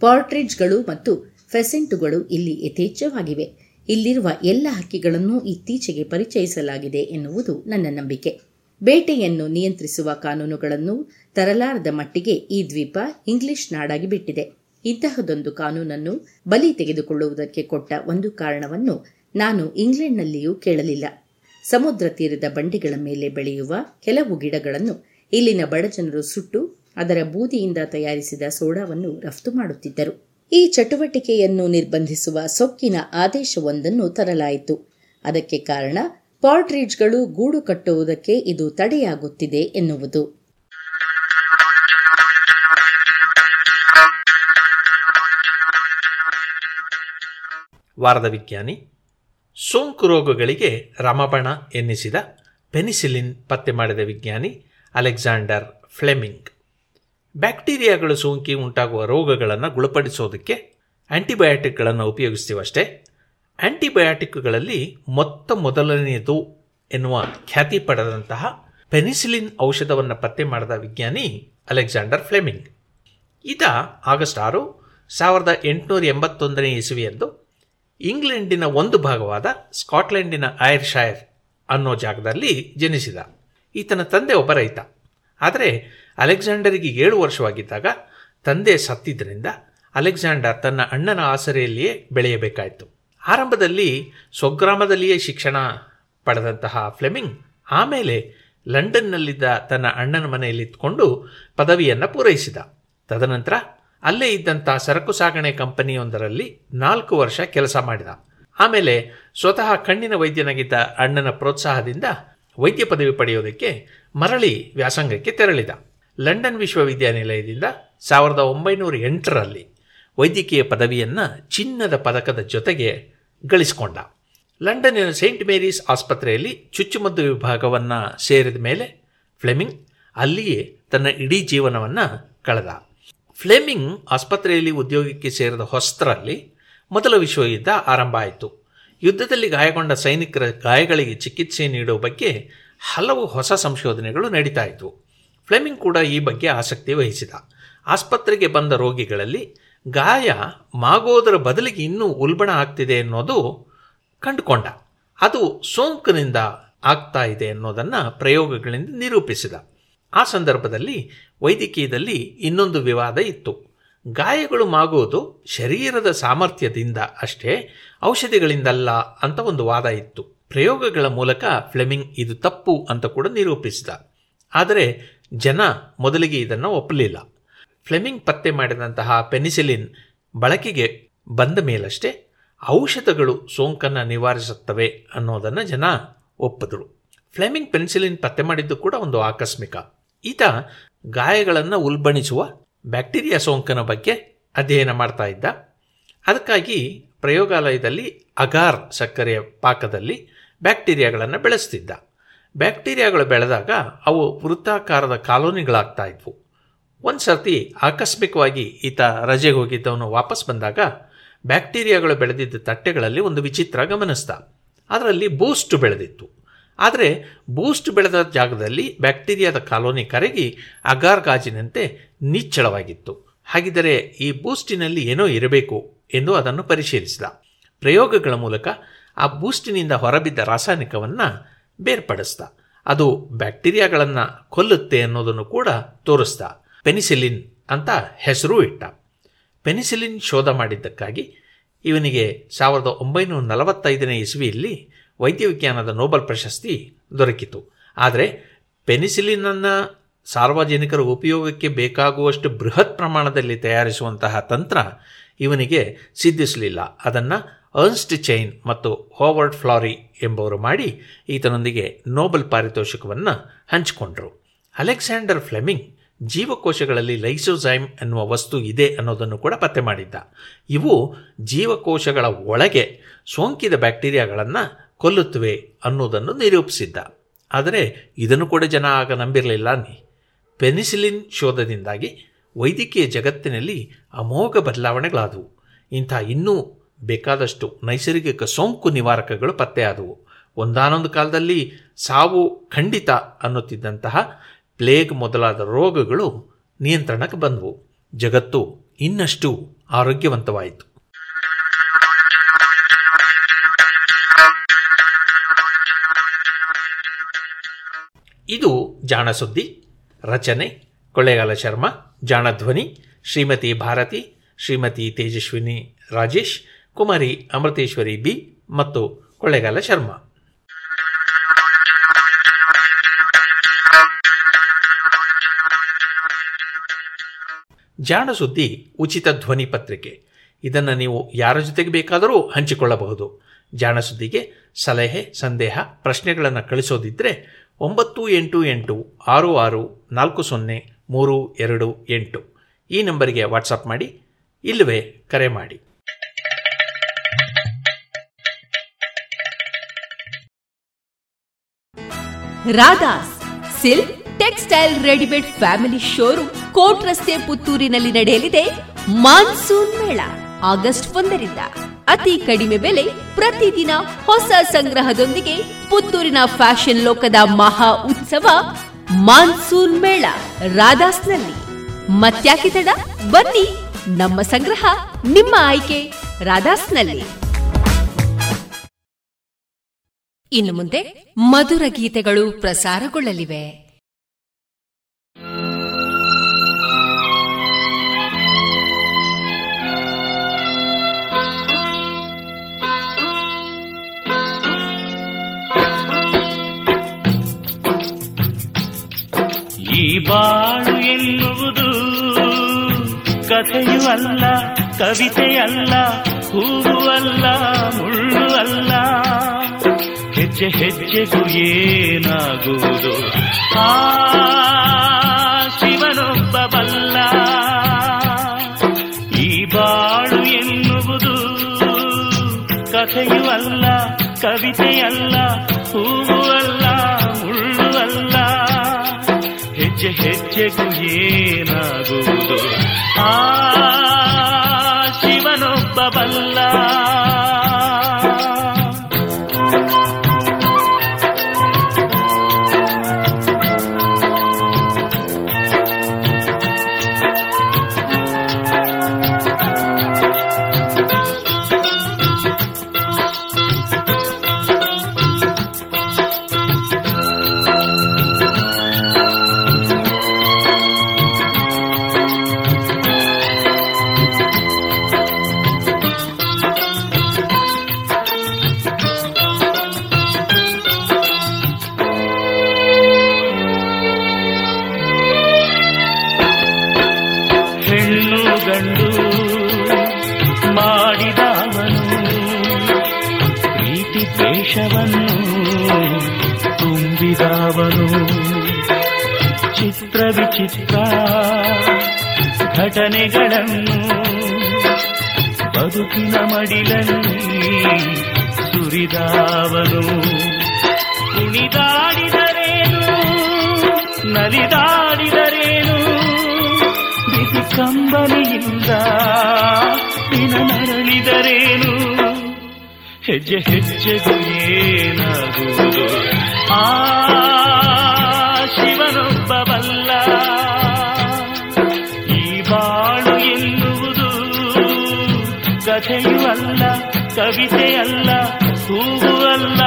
ಪಾರ್ಟ್ರಿಡ್ಜ್ಗಳು ಮತ್ತು ಫೆಸೆಂಟುಗಳು ಇಲ್ಲಿ ಯಥೇಚ್ಛವಾಗಿವೆ. ಇಲ್ಲಿರುವ ಎಲ್ಲ ಹಕ್ಕಿಗಳನ್ನು ಇತ್ತೀಚೆಗೆ ಪರಿಚಯಿಸಲಾಗಿದೆ ಎನ್ನುವುದು ನನ್ನ ನಂಬಿಕೆ. ಬೇಟೆಯನ್ನು ನಿಯಂತ್ರಿಸುವ ಕಾನೂನುಗಳನ್ನು ತರಲಾರದ ಮಟ್ಟಿಗೆ ಈ ದ್ವೀಪ ಇಂಗ್ಲಿಷ್ ನಾಡಾಗಿ ಬಿಟ್ಟಿದೆ. ಇಂತಹದೊಂದು ಕಾನೂನನ್ನು ಬಲಿ ತೆಗೆದುಕೊಳ್ಳುವುದಕ್ಕೆ ಕೊಟ್ಟ ಒಂದು ಕಾರಣವನ್ನು ನಾನು ಇಂಗ್ಲೆಂಡ್ನಲ್ಲಿಯೂ ಕೇಳಲಿಲ್ಲ. ಸಮುದ್ರ ತೀರದ ಬಂಡೆಗಳ ಮೇಲೆ ಬೆಳೆಯುವ ಕೆಲವು ಗಿಡಗಳನ್ನು ಇಲ್ಲಿನ ಬಡಜನರು ಸುಟ್ಟು ಅದರ ಬೂದಿಯಿಂದ ತಯಾರಿಸಿದ ಸೋಡಾವನ್ನು ರಫ್ತು ಮಾಡುತ್ತಿದ್ದರು. ಈ ಚಟುವಟಿಕೆಯನ್ನು ನಿರ್ಬಂಧಿಸುವ ಸೊಕ್ಕಿನ ಆದೇಶವೊಂದನ್ನು ತರಲಾಯಿತು. ಅದಕ್ಕೆ ಕಾರಣ ಪಾಟ್ರೀಜ್ಗಳು ಗೂಡು ಕಟ್ಟುವುದಕ್ಕೆ ಇದು ತಡೆಯಾಗುತ್ತಿದೆ ಎನ್ನುವುದು. ವಾರದ ವಿಜ್ಞಾನಿ ಸೋಂಕು ರೋಗಗಳಿಗೆ ರಮಬಣ ಎನ್ನಿಸಿದ ಪೆನಿಸಿಲಿನ್ ಪತ್ತೆ ಮಾಡಿದ ವಿಜ್ಞಾನಿ ಅಲೆಕ್ಸಾಂಡರ್ ಫ್ಲೆಮಿಂಗ್. ಬ್ಯಾಕ್ಟೀರಿಯಾಗಳು ಸೋಂಕಿ ಉಂಟಾಗುವ ರೋಗಗಳನ್ನು ಗುಣಪಡಿಸೋದಕ್ಕೆ ಆಂಟಿಬಯೋಟಿಕ್ಗಳನ್ನು ಉಪಯೋಗಿಸ್ತೀವಷ್ಟೇ. ಆಂಟಿಬಯೋಟಿಕ್ಗಳಲ್ಲಿ ಮೊತ್ತ ಮೊದಲನೆಯದು ಎನ್ನುವ ಖ್ಯಾತಿ ಪಡೆದಂತಹ ಪೆನಿಸಿಲಿನ್ ಔಷಧವನ್ನು ಪತ್ತೆ ಮಾಡಿದ ವಿಜ್ಞಾನಿ ಅಲೆಕ್ಸಾಂಡರ್ ಫ್ಲೆಮಿಂಗ್. ಈತ ಆಗಸ್ಟ್ ಆರು, ಸಾವಿರದ ಎಂಟುನೂರ ಎಂಬತ್ತೊಂದನೇ ಇಸವಿಯಂದು ಇಂಗ್ಲೆಂಡಿನ ಒಂದು ಭಾಗವಾದ ಸ್ಕಾಟ್ಲೆಂಡಿನ ಐರ್ಶೈರ್ ಅನ್ನೋ ಜಾಗದಲ್ಲಿ ಜನಿಸಿದ. ಈತನ ತಂದೆ ಒಬ್ಬ ರೈತ. ಆದರೆ ಅಲೆಕ್ಸಾಂಡರಿಗೆ ಏಳು ವರ್ಷವಾಗಿದ್ದಾಗ ತಂದೆ ಸತ್ತಿದ್ದರಿಂದ ಅಲೆಕ್ಸಾಂಡರ್ ತನ್ನ ಅಣ್ಣನ ಆಸರೆಯಲ್ಲಿಯೇ ಬೆಳೆಯಬೇಕಾಯಿತು. ಆರಂಭದಲ್ಲಿ ಸ್ವಗ್ರಾಮದಲ್ಲಿಯೇ ಶಿಕ್ಷಣ ಪಡೆದಂತಹ ಫ್ಲೆಮಿಂಗ್ ಆಮೇಲೆ ಲಂಡನ್ನಲ್ಲಿದ್ದ ತನ್ನ ಅಣ್ಣನ ಮನೆಯಲ್ಲಿತ್ಕೊಂಡು ಪದವಿಯನ್ನು ಪೂರೈಸಿದ. ತದನಂತರ ಅಲ್ಲೇ ಇದ್ದಂಥ ಸರಕು ಸಾಗಣೆ ಕಂಪನಿಯೊಂದರಲ್ಲಿ ನಾಲ್ಕು ವರ್ಷ ಕೆಲಸ ಮಾಡಿದ. ಆಮೇಲೆ ಸ್ವತಃ ಕಣ್ಣಿನ ವೈದ್ಯನಾಗಿದ್ದ ಅಣ್ಣನ ಪ್ರೋತ್ಸಾಹದಿಂದ ವೈದ್ಯ ಪದವಿ ಪಡೆಯೋದಕ್ಕೆ ಮರಳಿ ವ್ಯಾಸಂಗಕ್ಕೆ ತೆರಳಿದ. ಲಂಡನ್ ವಿಶ್ವವಿದ್ಯಾನಿಲಯದಿಂದ ಸಾವಿರದ ಒಂಬೈನೂರ ಎಂಟರಲ್ಲಿ ವೈದ್ಯಕೀಯ ಪದವಿಯನ್ನು ಚಿನ್ನದ ಪದಕದ ಜೊತೆಗೆ ಗಳಿಸಿಕೊಂಡ. ಲಂಡನ್ನಿನ ಸೇಂಟ್ ಮೇರೀಸ್ ಆಸ್ಪತ್ರೆಯಲ್ಲಿ ಚುಚ್ಚುಮದ್ದು ವಿಭಾಗವನ್ನು ಸೇರಿದ ಮೇಲೆ ಫ್ಲೆಮಿಂಗ್ ಅಲ್ಲಿಯೇ ತನ್ನ ಇಡೀ ಜೀವನವನ್ನು ಕಳೆದ. ಫ್ಲೆಮಿಂಗ್ ಆಸ್ಪತ್ರೆಯಲ್ಲಿ ಉದ್ಯೋಗಕ್ಕೆ ಸೇರಿದ ಹೊಸ್ತರಲ್ಲಿ ಮೊದಲ ವಿಶ್ವಯುದ್ಧ ಆರಂಭ ಆಯಿತು. ಯುದ್ಧದಲ್ಲಿ ಗಾಯಗೊಂಡ ಸೈನಿಕರ ಗಾಯಗಳಿಗೆ ಚಿಕಿತ್ಸೆ ನೀಡುವ ಬಗ್ಗೆ ಹಲವು ಹೊಸ ಸಂಶೋಧನೆಗಳು ನಡೀತಾ ಇದ್ವು. ಫ್ಲೆಮಿಂಗ್ ಕೂಡ ಈ ಬಗ್ಗೆ ಆಸಕ್ತಿ ವಹಿಸಿದ. ಆಸ್ಪತ್ರೆಗೆ ಬಂದ ರೋಗಿಗಳಲ್ಲಿ ಗಾಯ ಮಾಗೋದರ ಬದಲಿಗೆ ಇನ್ನೂ ಉಲ್ಬಣ ಆಗ್ತಿದೆ ಅನ್ನೋದು ಕಂಡುಕೊಂಡ. ಅದು ಸೋಂಕಿನಿಂದ ಆಗ್ತಾ ಇದೆ ಅನ್ನೋದನ್ನು ಪ್ರಯೋಗಗಳಿಂದ ನಿರೂಪಿಸಿದ. ಆ ಸಂದರ್ಭದಲ್ಲಿ ವೈದ್ಯಕೀಯದಲ್ಲಿ ಇನ್ನೊಂದು ವಿವಾದ ಇತ್ತು. ಗಾಯಗಳು ಮಾಗುವುದು ಶರೀರದ ಸಾಮರ್ಥ್ಯದಿಂದ ಅಷ್ಟೇ ಔಷಧಿಗಳಿಂದಲ್ಲ ಅಂತ ಒಂದು ವಾದ ಇತ್ತು. ಪ್ರಯೋಗಗಳ ಮೂಲಕ ಫ್ಲೆಮಿಂಗ್ ಇದು ತಪ್ಪು ಅಂತ ಕೂಡ ನಿರೂಪಿಸಿದ. ಆದರೆ ಜನ ಮೊದಲಿಗೆ ಇದನ್ನು ಒಪ್ಪಲಿಲ್ಲ. ಫ್ಲೆಮಿಂಗ್ ಪತ್ತೆ ಮಾಡಿದಂತಹ ಪೆನಿಸಿಲಿನ್ ಬಳಕೆಗೆ ಬಂದ ಮೇಲಷ್ಟೇ ಔಷಧಗಳು ಸೋಂಕನ್ನು ನಿವಾರಿಸುತ್ತವೆ ಅನ್ನೋದನ್ನು ಜನ ಒಪ್ಪಿದ್ರು. ಫ್ಲೆಮಿಂಗ್ ಪೆನ್ಸಿಲಿನ್ ಪತ್ತೆ ಮಾಡಿದ್ದು ಕೂಡ ಒಂದು ಆಕಸ್ಮಿಕ. ಈತ ಗಾಯಗಳನ್ನು ಉಲ್ಬಣಿಸುವ ಬ್ಯಾಕ್ಟೀರಿಯಾ ಸೋಂಕನ ಬಗ್ಗೆ ಅಧ್ಯಯನ ಮಾಡ್ತಾ ಇದ್ದ. ಅದಕ್ಕಾಗಿ ಪ್ರಯೋಗಾಲಯದಲ್ಲಿ ಅಗಾರ್ ಸಕ್ಕರೆಯ ಪಾಕದಲ್ಲಿ ಬ್ಯಾಕ್ಟೀರಿಯಾಗಳನ್ನು ಬೆಳೆಸ್ತಿದ್ದ. ಬ್ಯಾಕ್ಟೀರಿಯಾಗಳು ಬೆಳೆದಾಗ ಅವು ವೃತ್ತಾಕಾರದ ಕಾಲೋನಿಗಳಾಗ್ತಾ ಇದ್ವು. ಒಂದು ಸರ್ತಿ ಆಕಸ್ಮಿಕವಾಗಿ ಈತ ರಜೆಗೆ ಹೋಗಿದ್ದವನು ವಾಪಸ್ ಬಂದಾಗ ಬ್ಯಾಕ್ಟೀರಿಯಾಗಳು ಬೆಳೆದಿದ್ದ ತಟ್ಟೆಗಳಲ್ಲಿ ಒಂದು ವಿಚಿತ್ರ ಗಮನಿಸ್ದ. ಅದರಲ್ಲಿ ಬೂಸ್ಟ್ ಬೆಳೆದಿತ್ತು. ಆದರೆ ಬೂಸ್ಟ್ ಬೆಳೆದ ಜಾಗದಲ್ಲಿ ಬ್ಯಾಕ್ಟೀರಿಯಾದ ಕಾಲೋನಿ ಕರಗಿ ಅಗಾರ್ ಗಾಜಿನಂತೆ ನಿಚ್ಚಳವಾಗಿತ್ತು. ಹಾಗಿದ್ದರೆ ಈ ಬೂಸ್ಟಿನಲ್ಲಿ ಏನೋ ಇರಬೇಕು ಎಂದು ಅದನ್ನು ಪರಿಶೀಲಿಸಿದ. ಪ್ರಯೋಗಗಳ ಮೂಲಕ ಆ ಬೂಸ್ಟಿನಿಂದ ಹೊರಬಿದ್ದ ರಾಸಾಯನಿಕವನ್ನು ಬೇರ್ಪಡಿಸ್ದ. ಅದು ಬ್ಯಾಕ್ಟೀರಿಯಾಗಳನ್ನು ಕೊಲ್ಲುತ್ತೆ ಅನ್ನೋದನ್ನು ಕೂಡ ತೋರಿಸ್ದ. ಪೆನಿಸಿಲಿನ್ ಅಂತ ಹೆಸರು ಇಟ್ಟ. ಪೆನಿಸಿಲಿನ್ ಶೋಧ ಮಾಡಿದ್ದಕ್ಕಾಗಿ ಇವನಿಗೆ ಸಾವಿರದ ಒಂಬೈನೂರ ನಲವತ್ತೈದನೇ ಇಸ್ವಿಯಲ್ಲಿ ವೈದ್ಯ ವಿಜ್ಞಾನದ ನೋಬಲ್ ಪ್ರಶಸ್ತಿ ದೊರಕಿತು. ಆದರೆ ಪೆನಿಸಿಲಿನನ್ನು ಸಾರ್ವಜನಿಕರ ಉಪಯೋಗಕ್ಕೆ ಬೇಕಾಗುವಷ್ಟು ಬೃಹತ್ ಪ್ರಮಾಣದಲ್ಲಿ ತಯಾರಿಸುವಂತಹ ತಂತ್ರ ಇವನಿಗೆ ಸಿದ್ಧಿಸಲಿಲ್ಲ. ಅದನ್ನು ಅರ್ನ್ಸ್ಟ್ ಚೈನ್ ಮತ್ತು ಹೋವರ್ಡ್ ಫ್ಲಾರಿ ಎಂಬವರು ಮಾಡಿ ಈತನೊಂದಿಗೆ ನೋಬೆಲ್ ಪಾರಿತೋಷಿಕವನ್ನು ಹಂಚಿಕೊಂಡರು. ಅಲೆಕ್ಸಾಂಡರ್ ಫ್ಲೆಮಿಂಗ್ ಜೀವಕೋಶಗಳಲ್ಲಿ ಲೈಸೋಸೈಮ್ ಎನ್ನುವ ವಸ್ತು ಇದೆ ಅನ್ನೋದನ್ನು ಕೂಡ ಪತ್ತೆ ಮಾಡಿದ್ದ. ಇವು ಜೀವಕೋಶಗಳ ಒಳಗೆ ಸೋಂಕಿದ ಬ್ಯಾಕ್ಟೀರಿಯಾಗಳನ್ನು ಕೊಲ್ಲುತ್ತವೆ ಅನ್ನೋದನ್ನು ನಿರೂಪಿಸಿದ್ದ. ಆದರೆ ಇದನ್ನು ಕೂಡ ಜನ ಆಗ ನಂಬಿರಲಿಲ್ಲ ನೀ ಪೆನಿಸಿಲಿನ್ ಶೋಧದಿಂದಾಗಿ ವೈದ್ಯಕೀಯ ಜಗತ್ತಿನಲ್ಲಿ ಅಮೋಘ ಬದಲಾವಣೆಗಳಾದವು. ಇಂಥ ಇನ್ನೂ ಬೇಕಾದಷ್ಟು ನೈಸರ್ಗಿಕ ಸೋಂಕು ನಿವಾರಕಗಳು ಪತ್ತೆಯಾದವು. ಒಂದಾನೊಂದು ಕಾಲದಲ್ಲಿ ಸಾವು ಖಂಡಿತ ಅನ್ನುತ್ತಿದ್ದಂತಹ ಪ್ಲೇಗ್ ಮೊದಲಾದ ರೋಗಗಳು ನಿಯಂತ್ರಣಕ್ಕೆ ಬಂದವು. ಜಗತ್ತು ಇನ್ನಷ್ಟು ಆರೋಗ್ಯವಂತವಾಯಿತು. ಇದು ಜಾಣಸುದ್ದಿ, ರಚನೆ, ಕೊಳ್ಳೇಗಾಲ ಶರ್ಮಾ, ಜಾಣಧ್ವನಿ, ಶ್ರೀಮತಿ ಭಾರತಿ, ಶ್ರೀಮತಿ ತೇಜಸ್ವಿನಿ ರಾಜೇಶ್, ಕುಮಾರಿ ಅಮೃತೇಶ್ವರಿ ಬಿ ಮತ್ತು ಕೊಳ್ಳೇಗಾಲ ಶರ್ಮಾ. ಜಾಣಸುದ್ದಿ ಉಚಿತ ಧ್ವನಿ ಪತ್ರಿಕೆ. ಇದನ್ನು ನೀವು ಯಾರ ಜೊತೆಗೆ ಬೇಕಾದರೂ ಹಂಚಿಕೊಳ್ಳಬಹುದು. ಜಾಣಸುದ್ದಿಗೆ ಸಲಹೆ, ಸಂದೇಹ, ಪ್ರಶ್ನೆಗಳನ್ನು ಕಳಿಸೋದಿದ್ದರೆ ಒಂಬತ್ತು ಎಂಟು ಎಂಟು ಆರು ಆರು ನಾಲ್ಕು ಸೊನ್ನೆ ಮೂರು ಎರಡು ಎಂಟು. ಈ ನಂಬರಿಗೆ ವಾಟ್ಸಪ್ ಮಾಡಿ, ಇಲ್ಲವೇ ಕರೆ ಮಾಡಿ. Radha's silk textile readymade family showroom court ರಸ್ತೆ ಪುತ್ತೂರಿನಲ್ಲಿ ನಡೆಯಲಿದೆ ಮಾನ್ಸೂನ್ ಮೇಳ. ಆಗಸ್ಟ್ ಒಂದರಿಂದ. ಅತಿ ಕಡಿಮೆ ಬೆಲೆ ಪ್ರತಿದಿನ ಹೊಸ ಸಂಗ್ರಹದೊಂದಿಗೆ ಪುತ್ತೂರಿನ ಫ್ಯಾಷನ್ ಲೋಕದ ಮಹಾ ಉತ್ಸವ ಮಾನ್ಸೂನ್ ಮೇಳ ರಾಧಾಸ್ನಲ್ಲಿ. ಮತ್ಯಾಕೆ ತಡ? ಬನ್ನಿ, ನಮ್ಮ ಸಂಗ್ರಹ ನಿಮ್ಮ ಆಯ್ಕೆ ರಾಧಾಸ್ನಲ್ಲಿ. ಇನ್ನು ಮುಂದೆ ಮಧುರ ಗೀತೆಗಳು ಪ್ರಸಾರಗೊಳ್ಳಲಿವೆ. ಈ ಬಾಳು ಎನ್ನುವುದು ಕಥೆಯೂ ಅಲ್ಲ, ಕವಿತೆಯಲ್ಲ ಹೂವು ಅಲ್ಲ, ಮುಳ್ಳು ಅಲ್ಲ. ಹೆಜ್ಜೆ ಹೆಜ್ಜೆಗೂ ಏನಾಗುವುದು? ಆ ಶಿವನೊಬ್ಬ ಬಲ್ಲ. ಈ ಬಾಳು ಎನ್ನುವುದು ಕಥೆಯೂ ಅಲ್ಲ, ಕವಿತೆಯಲ್ಲ ಹೂವು ಹೆಜ್ಜೆಗೂ ಏನಾಗುವುದು ಘಟನೆಗಳನ್ನು ಬದುಕಿನ ಮಡಿಲಲ್ಲಿ ಸುರಿದಾವನು. ಕುಣಿದಾಡಿದರೇನು ನಲಿದಾಡಿದರೇನು? ಬಿಸಿ ಕಂಬನಿಯಿಂದ ದಿನ ನರಳಿದರೇನು? ಹೆಜ್ಜೆ ಹೆಜ್ಜೆಗೂ ಏನಾಗುವುದು? ಆ ಕಥೆಯೂ ಅಲ್ಲ ಕವಿತೆಯಲ್ಲ ಹೂವು ಅಲ್ಲ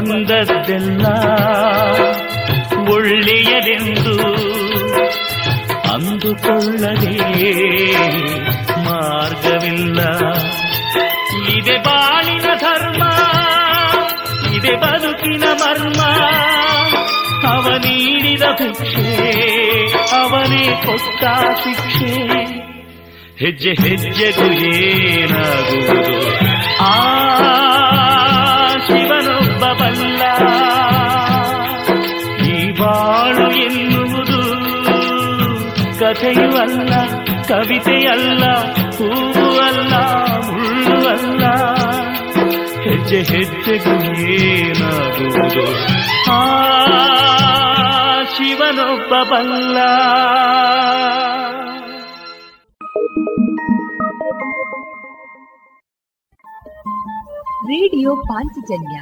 ಬಂದದ್ದೆಲ್ಲ ಒಳ್ಳೆಯದೆಂದು ಅಂದುಕೊಳ್ಳದೆ ಮಾರ್ಗವಿಲ್ಲ ಇದೆ ಬಾಳಿನ ಧರ್ಮ ಇದೆ ಬದುಕಿನ ಮರ್ಮ ಅವ ನೀಡಿದ ಭಿಕ್ಷೆ ಅವನೇ ಕೊಟ್ಟ ಶಿಕ್ಷೆ ಹೆಜ್ಜೆ ಹೆಜ್ಜೆಗೂ ಏನಾಗುವುದು ಆ ಬಲ್ಲ ಈ ಬಾಳು ಎನ್ನುವುದು ಕಥೆಯೂ ಅಲ್ಲ, ಕವಿತೆಯಲ್ಲ, ಹೂವು ಅಲ್ಲ, ಮುಳ್ಳು ಅಲ್ಲ. ಹೆಜ್ಜೆ ಹೆಜ್ಜೆಗೂ ಏನಾಗುವುದು? ಆ ಶಿವನೊಬ್ಬ ಬಲ್ಲ. ರೇಡಿಯೋ ಪಾಂಚಜನ್ಯ.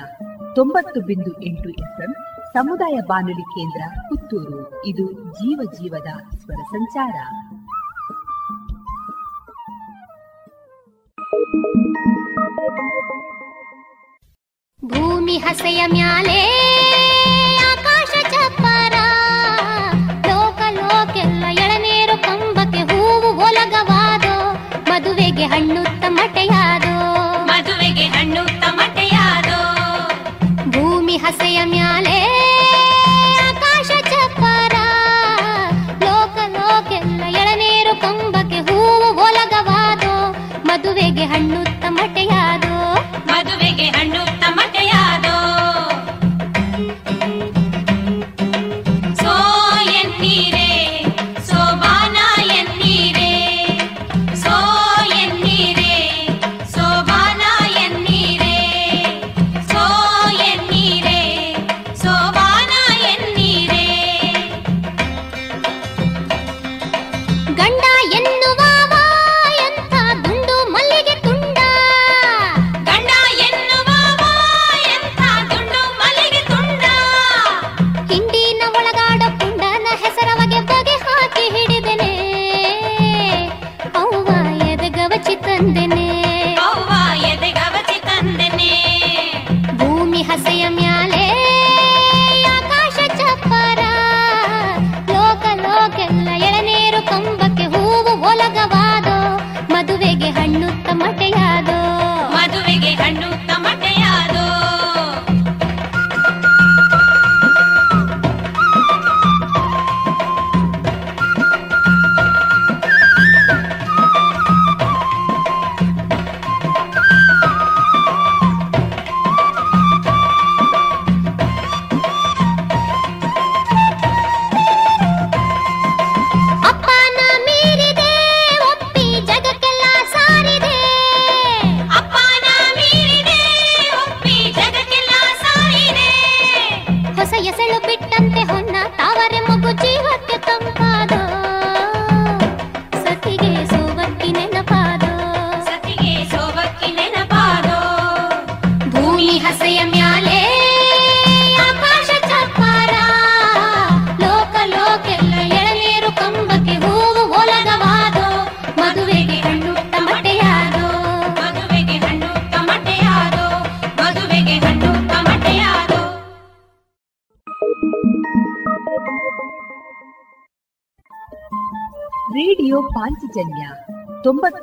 ತೊಂಬತ್ತು ಬಿಂದು ಎಂಟು ಎಫ್ಎಂ ಸಮುದಾಯ ಬಾನುಲಿ ಕೇಂದ್ರ ಪುತ್ತೂರು. ಇದು ಜೀವ ಜೀವದ ಸ್ವರ ಸಂಚಾರ. ಭೂಮಿ ಹಸೆಯ ಮ್ಯಾಲೆ ಆಕಾಶ ಚಪ್ಪರ. ಲೋಕ ಲೋಕೆಲ್ಲ ಎಳನೀರು ಕಂಬಕ್ಕೆ ಹೂವು ಒಲಗವಾದೋ ಮದುವೆಗೆ ಹಣ್ಣು ತಮಟೆಯಾದೋ ಮದುವೆಗೆ ಹಣ್ಣು ತಮಟೆಯಾದೋ ಭೂಮಿ ಹಸೆಯ ಮ್ಯಾಲೆ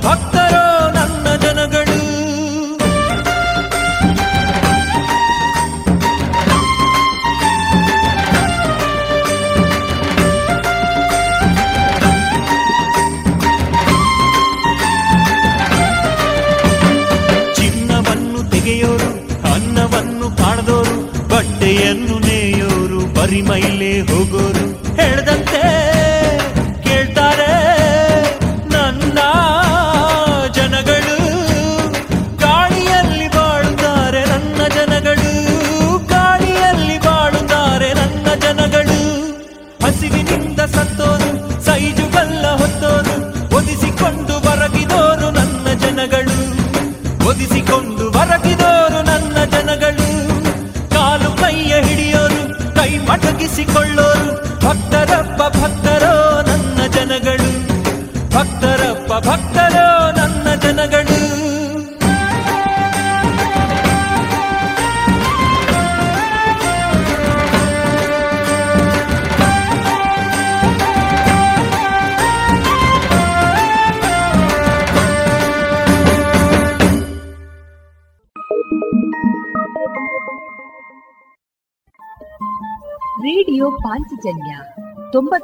भक्त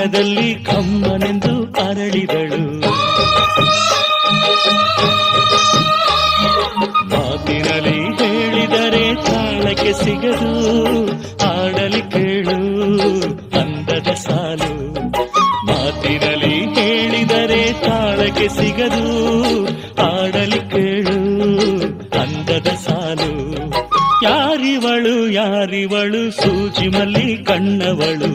ತೋಟದಲ್ಲಿ ಕಮ್ಮನೆಂದು ಅರಳಿದಳು. ಮಾತಿನಲ್ಲಿ ಹೇಳಿದರೆ ತಾಳಕ್ಕೆ ಸಿಗದು ಆಡಲಿ ಕೇಳು, ಅಂದದ ಸಾಲು. ಮಾತಿನಲ್ಲಿ ಹೇಳಿದರೆ ತಾಳಕ್ಕೆ ಸಿಗದು ಆಡಲಿ ಕೇಳು, ಅಂದದ ಸಾಲು. ಯಾರಿವಳು ಯಾರಿವಳು, ಸೂಜಿ ಮಲ್ಲಿ ಕಣ್ಣವಳು.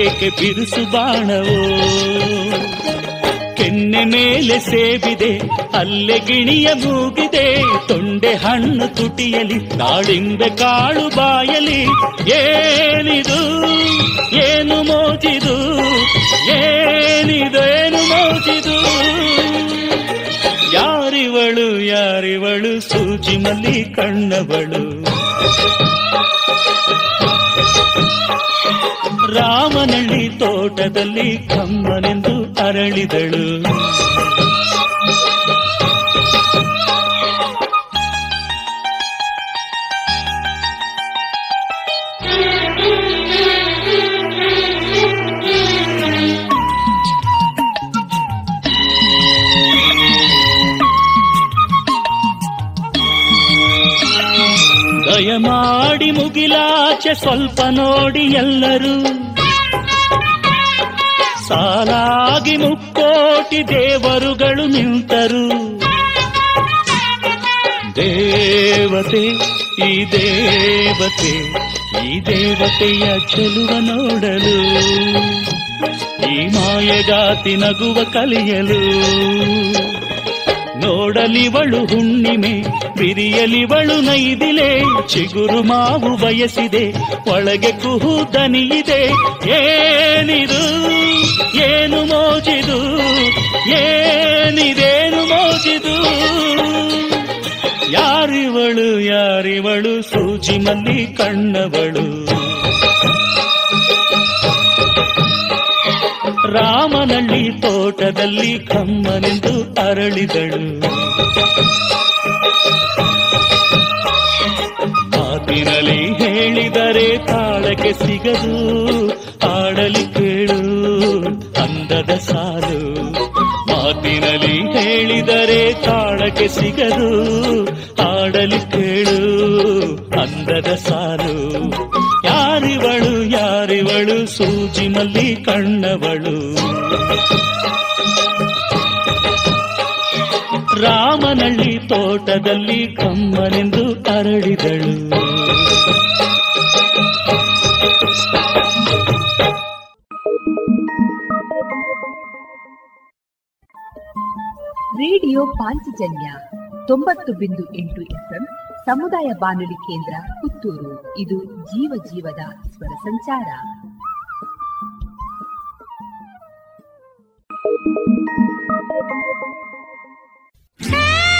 ಬೆಳಕಿಗೇಕೆ ಬಿರುಸು ಬಾಣವೋ? ಕೆನ್ನೆ ಮೇಲೆ ಸೇಬಿದೆ, ಅಲ್ಲೆ ಗಿಣಿಯ ಮೂಗಿದೆ. ತೊಂಡೆ ಹಣ್ಣು ತುಟಿಯಲಿ ದಾಳಿಂಬೆ ಕಾಳು ಬಾಯಲಿ. ಏನಿದು? ಏನು ಮೋಜಿದು? ಏನಿದು? ಏನು ಮೋಜಿದು? ಯಾರಿವಳು ಯಾರಿವಳು ಸೂಜಿ ಮಲ್ಲಿ ಕಣ್ಣವಳು. ರಾಮನಳ್ಳಿ ತೋಟದಲ್ಲಿ ಕಮ್ಮನೆಂದು ಅರಳಿದಳು. ದಯಮಾಡಿ ಮುಗಿಲಾಚೆ ಸ್ವಲ್ಪ ನೋಡಿ ಎಲ್ಲರೂ. ಸಾಲಾಗಿ ಮುಕ್ಕೋಟಿ ದೇವರುಗಳು ನಿಂತರು. ದೇವತೆ, ಈ ದೇವತೆ, ಈ ದೇವತೆಯ ಚೆಲುವ ನೋಡಲು. ಈ ಮಾಯಗಾತಿ ನಗುವ ಕಲಿಯಲು. ನೋಡಲಿವಳು ಹುಣ್ಣಿಮೆ, ಬಿರಿಯಲಿವಳು ನೈದಿಲೆ, ಚಿಗುರು ಮಾವು ಬಯಸಿದೆ, ಒಳಗೆ ಕುಹು ದನಿಯಿದೆ. ಏನಿದು, ಏನು ಮೋಜಿದು, ಏನಿದೇನು ಮೋಜಿದು? ಯಾರಿವಳು ಯಾರಿವಳು, ಸೂಜಿ ಮಲ್ಲಿ ಕಣ್ಣವಳು. ರಾಮನಳ್ಳಿ ತೋಟದಲ್ಲಿ ಕಮ್ಮನೆಂದು ಅರಳಿದಳು. ಮಾತಿನಲ್ಲಿ ಹೇಳಿದರೆ ತಾಳಕ್ಕೆ ಸಿಗದು ಆಡಲಿ ಕೇಳು, ಅಂದದ ಸಾಲು. ಮಾತಿನಲ್ಲಿ ಹೇಳಿದರೆ ತಾಳಕ್ಕೆ ಸಿಗದು ಆಡಲಿ ಕೇಳು, ಅಂದದ ಸಾಲು. ಸೂಜಿನಲ್ಲಿ ಕಣ್ಣವಳು. ರಾಮನಳ್ಳಿ ತೋಟದಲ್ಲಿ ಕಮ್ಮನೆಂದು ಅರಳಿದಳು. ರೇಡಿಯೋ ಪಾಂಚಜನ್ಯ ತೊಂಬತ್ತು ಬಿಂದು ಎಂಟು ಎಫ್ಎಂ ಸಮುದಾಯ ಬಾನುಲಿ ಕೇಂದ್ರ ಪುತ್ತೂರು. ಇದು ಜೀವ ಜೀವದ ಸ್ವರ ಸಂಚಾರ. Ah!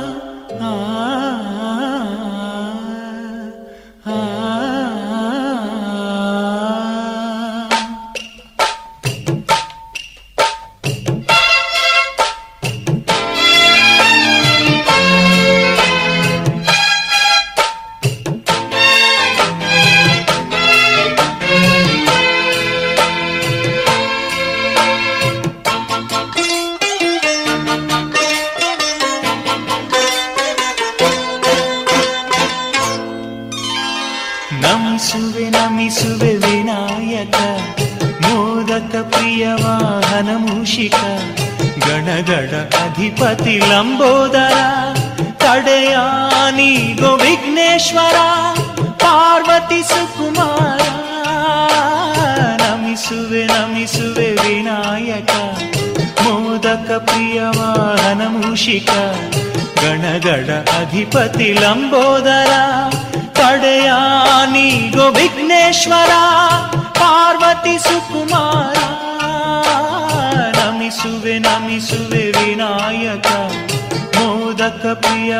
ಗಣಗಡ ಅಧಿಪತಿ ಲಂಬೋದರ ತಡೆಯಾನಿಗೋ ವಿಘ್ನೇಶ್ವರ ಪಾರ್ವತಿ ಸುಕುಮಾರ ನಮಿಸುವೆ ನಮಿಸುವೆ ವಿನಾಯಕ ಮೋದಕ ಪ್ರಿಯ ವಾಹನ ಮೂಷಿಕ ಗಣಗಡ ಅಧಿಪತಿ ಲಂಬೋದರ ತಡೆಯಾನಿಗೋ ವಿಘ್ನೇಶ್ವರ ಪಾರ್ವತಿ ಸುಕುಮಾರ ನಮಿಸುವೆ ನಮಿಸುವೆ ವಿನಾಯಕ ಮೋದಕ ಪ್ರಿಯ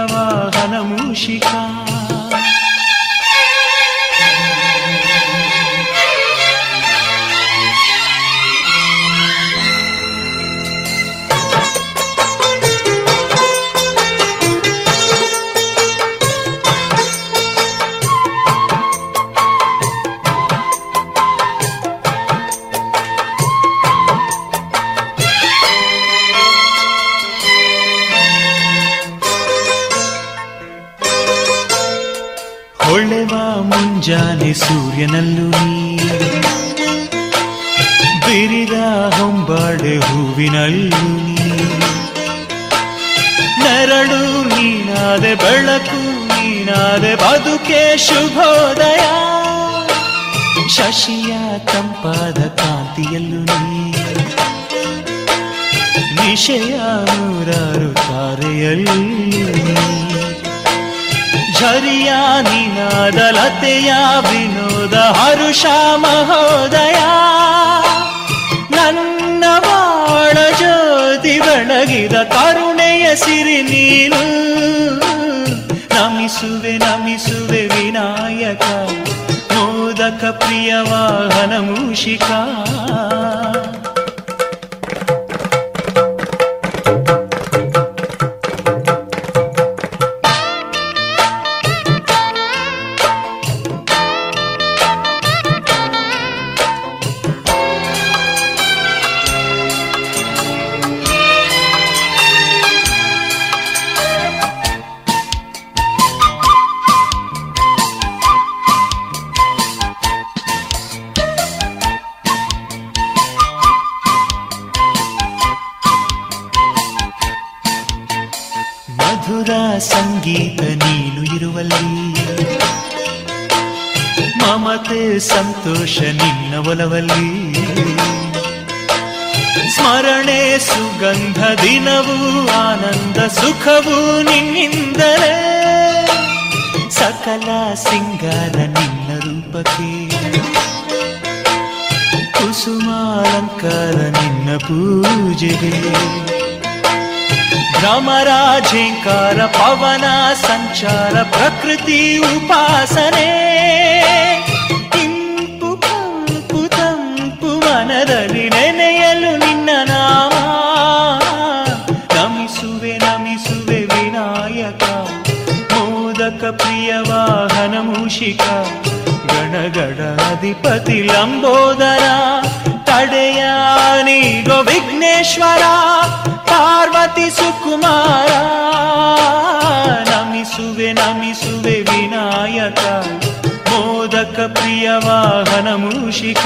ಹೊಳೆವ ಮುಂಜಾನೆ ಸೂರ್ಯನಲ್ಲೂ ನೀ. ಬಿರಿದ ಹೊಂಬಾಡೆ ಹೂವಿನಲ್ಲೂ ನೀ. ನೆರಳು ನೀನಾದೆ ಬೆಳಕು, ನೀನಾದೆ ಬದುಕೆ ಶುಭೋದಯ. ಶಶಿಯ ತಂಪಾದ ಕಾಂತಿಯಲ್ಲೂ ನೀ. ನಿಶಯ ನೂರಾರು ತಾರೆಯಲ್ಲೂ ನೀ. ಝರಿಯ ನಿನಾದಲತೆಯ ವಿನೋದ, ಹರುಷ ಮಹೋದಯ. ನನ್ನ ಬಾಳ ಜ್ಯೋತಿ ಬೆಳಗಿದ ಕರುಣೆಯ ಸಿರಿ ನೀನು. ನಮಿಸುವೆ ನಮಿಸುವೆ ವಿನಾಯಕ, ಮೋದಕ ಪ್ರಿಯ ವಾಹನ ಮೂಷಿಕ. ಭ್ರಮರಾಜೇಂಕಾರ ಪವನ, ಸಂಚಾರ, ಪ್ರಕೃತಿ, ಉಪಾಸನೆ. ಇಂಪು, ಕಂಪು, ತಂಪು ಮನದಲ್ಲಿ ನೆನೆಯಲು ನಿನ್ನ ನಾಮ. ನಮಿಸುವೆ ನಮಿಸುವೆ ವಿನಾಯಕ. ಮೋದಕ ಪ್ರಿಯ ವಾಹನ ಮೂಷಿಕ. ಗಣಗಡ ಅಧಿಪತಿ ಲಂಬೋದರ. ತಡೆಯಾನಿಗೋ ವಿಘ್ನೇಶ್ವರ. ಪಾರ್ವತಿ ಸುಕುಮಾರ ನಮಿಸುವೆ ನಮಿಸುವೆ ವಿನಾಯಕ ಮೋದಕ ಪ್ರಿಯ ವಾಹನ ಮೂಷಿಕ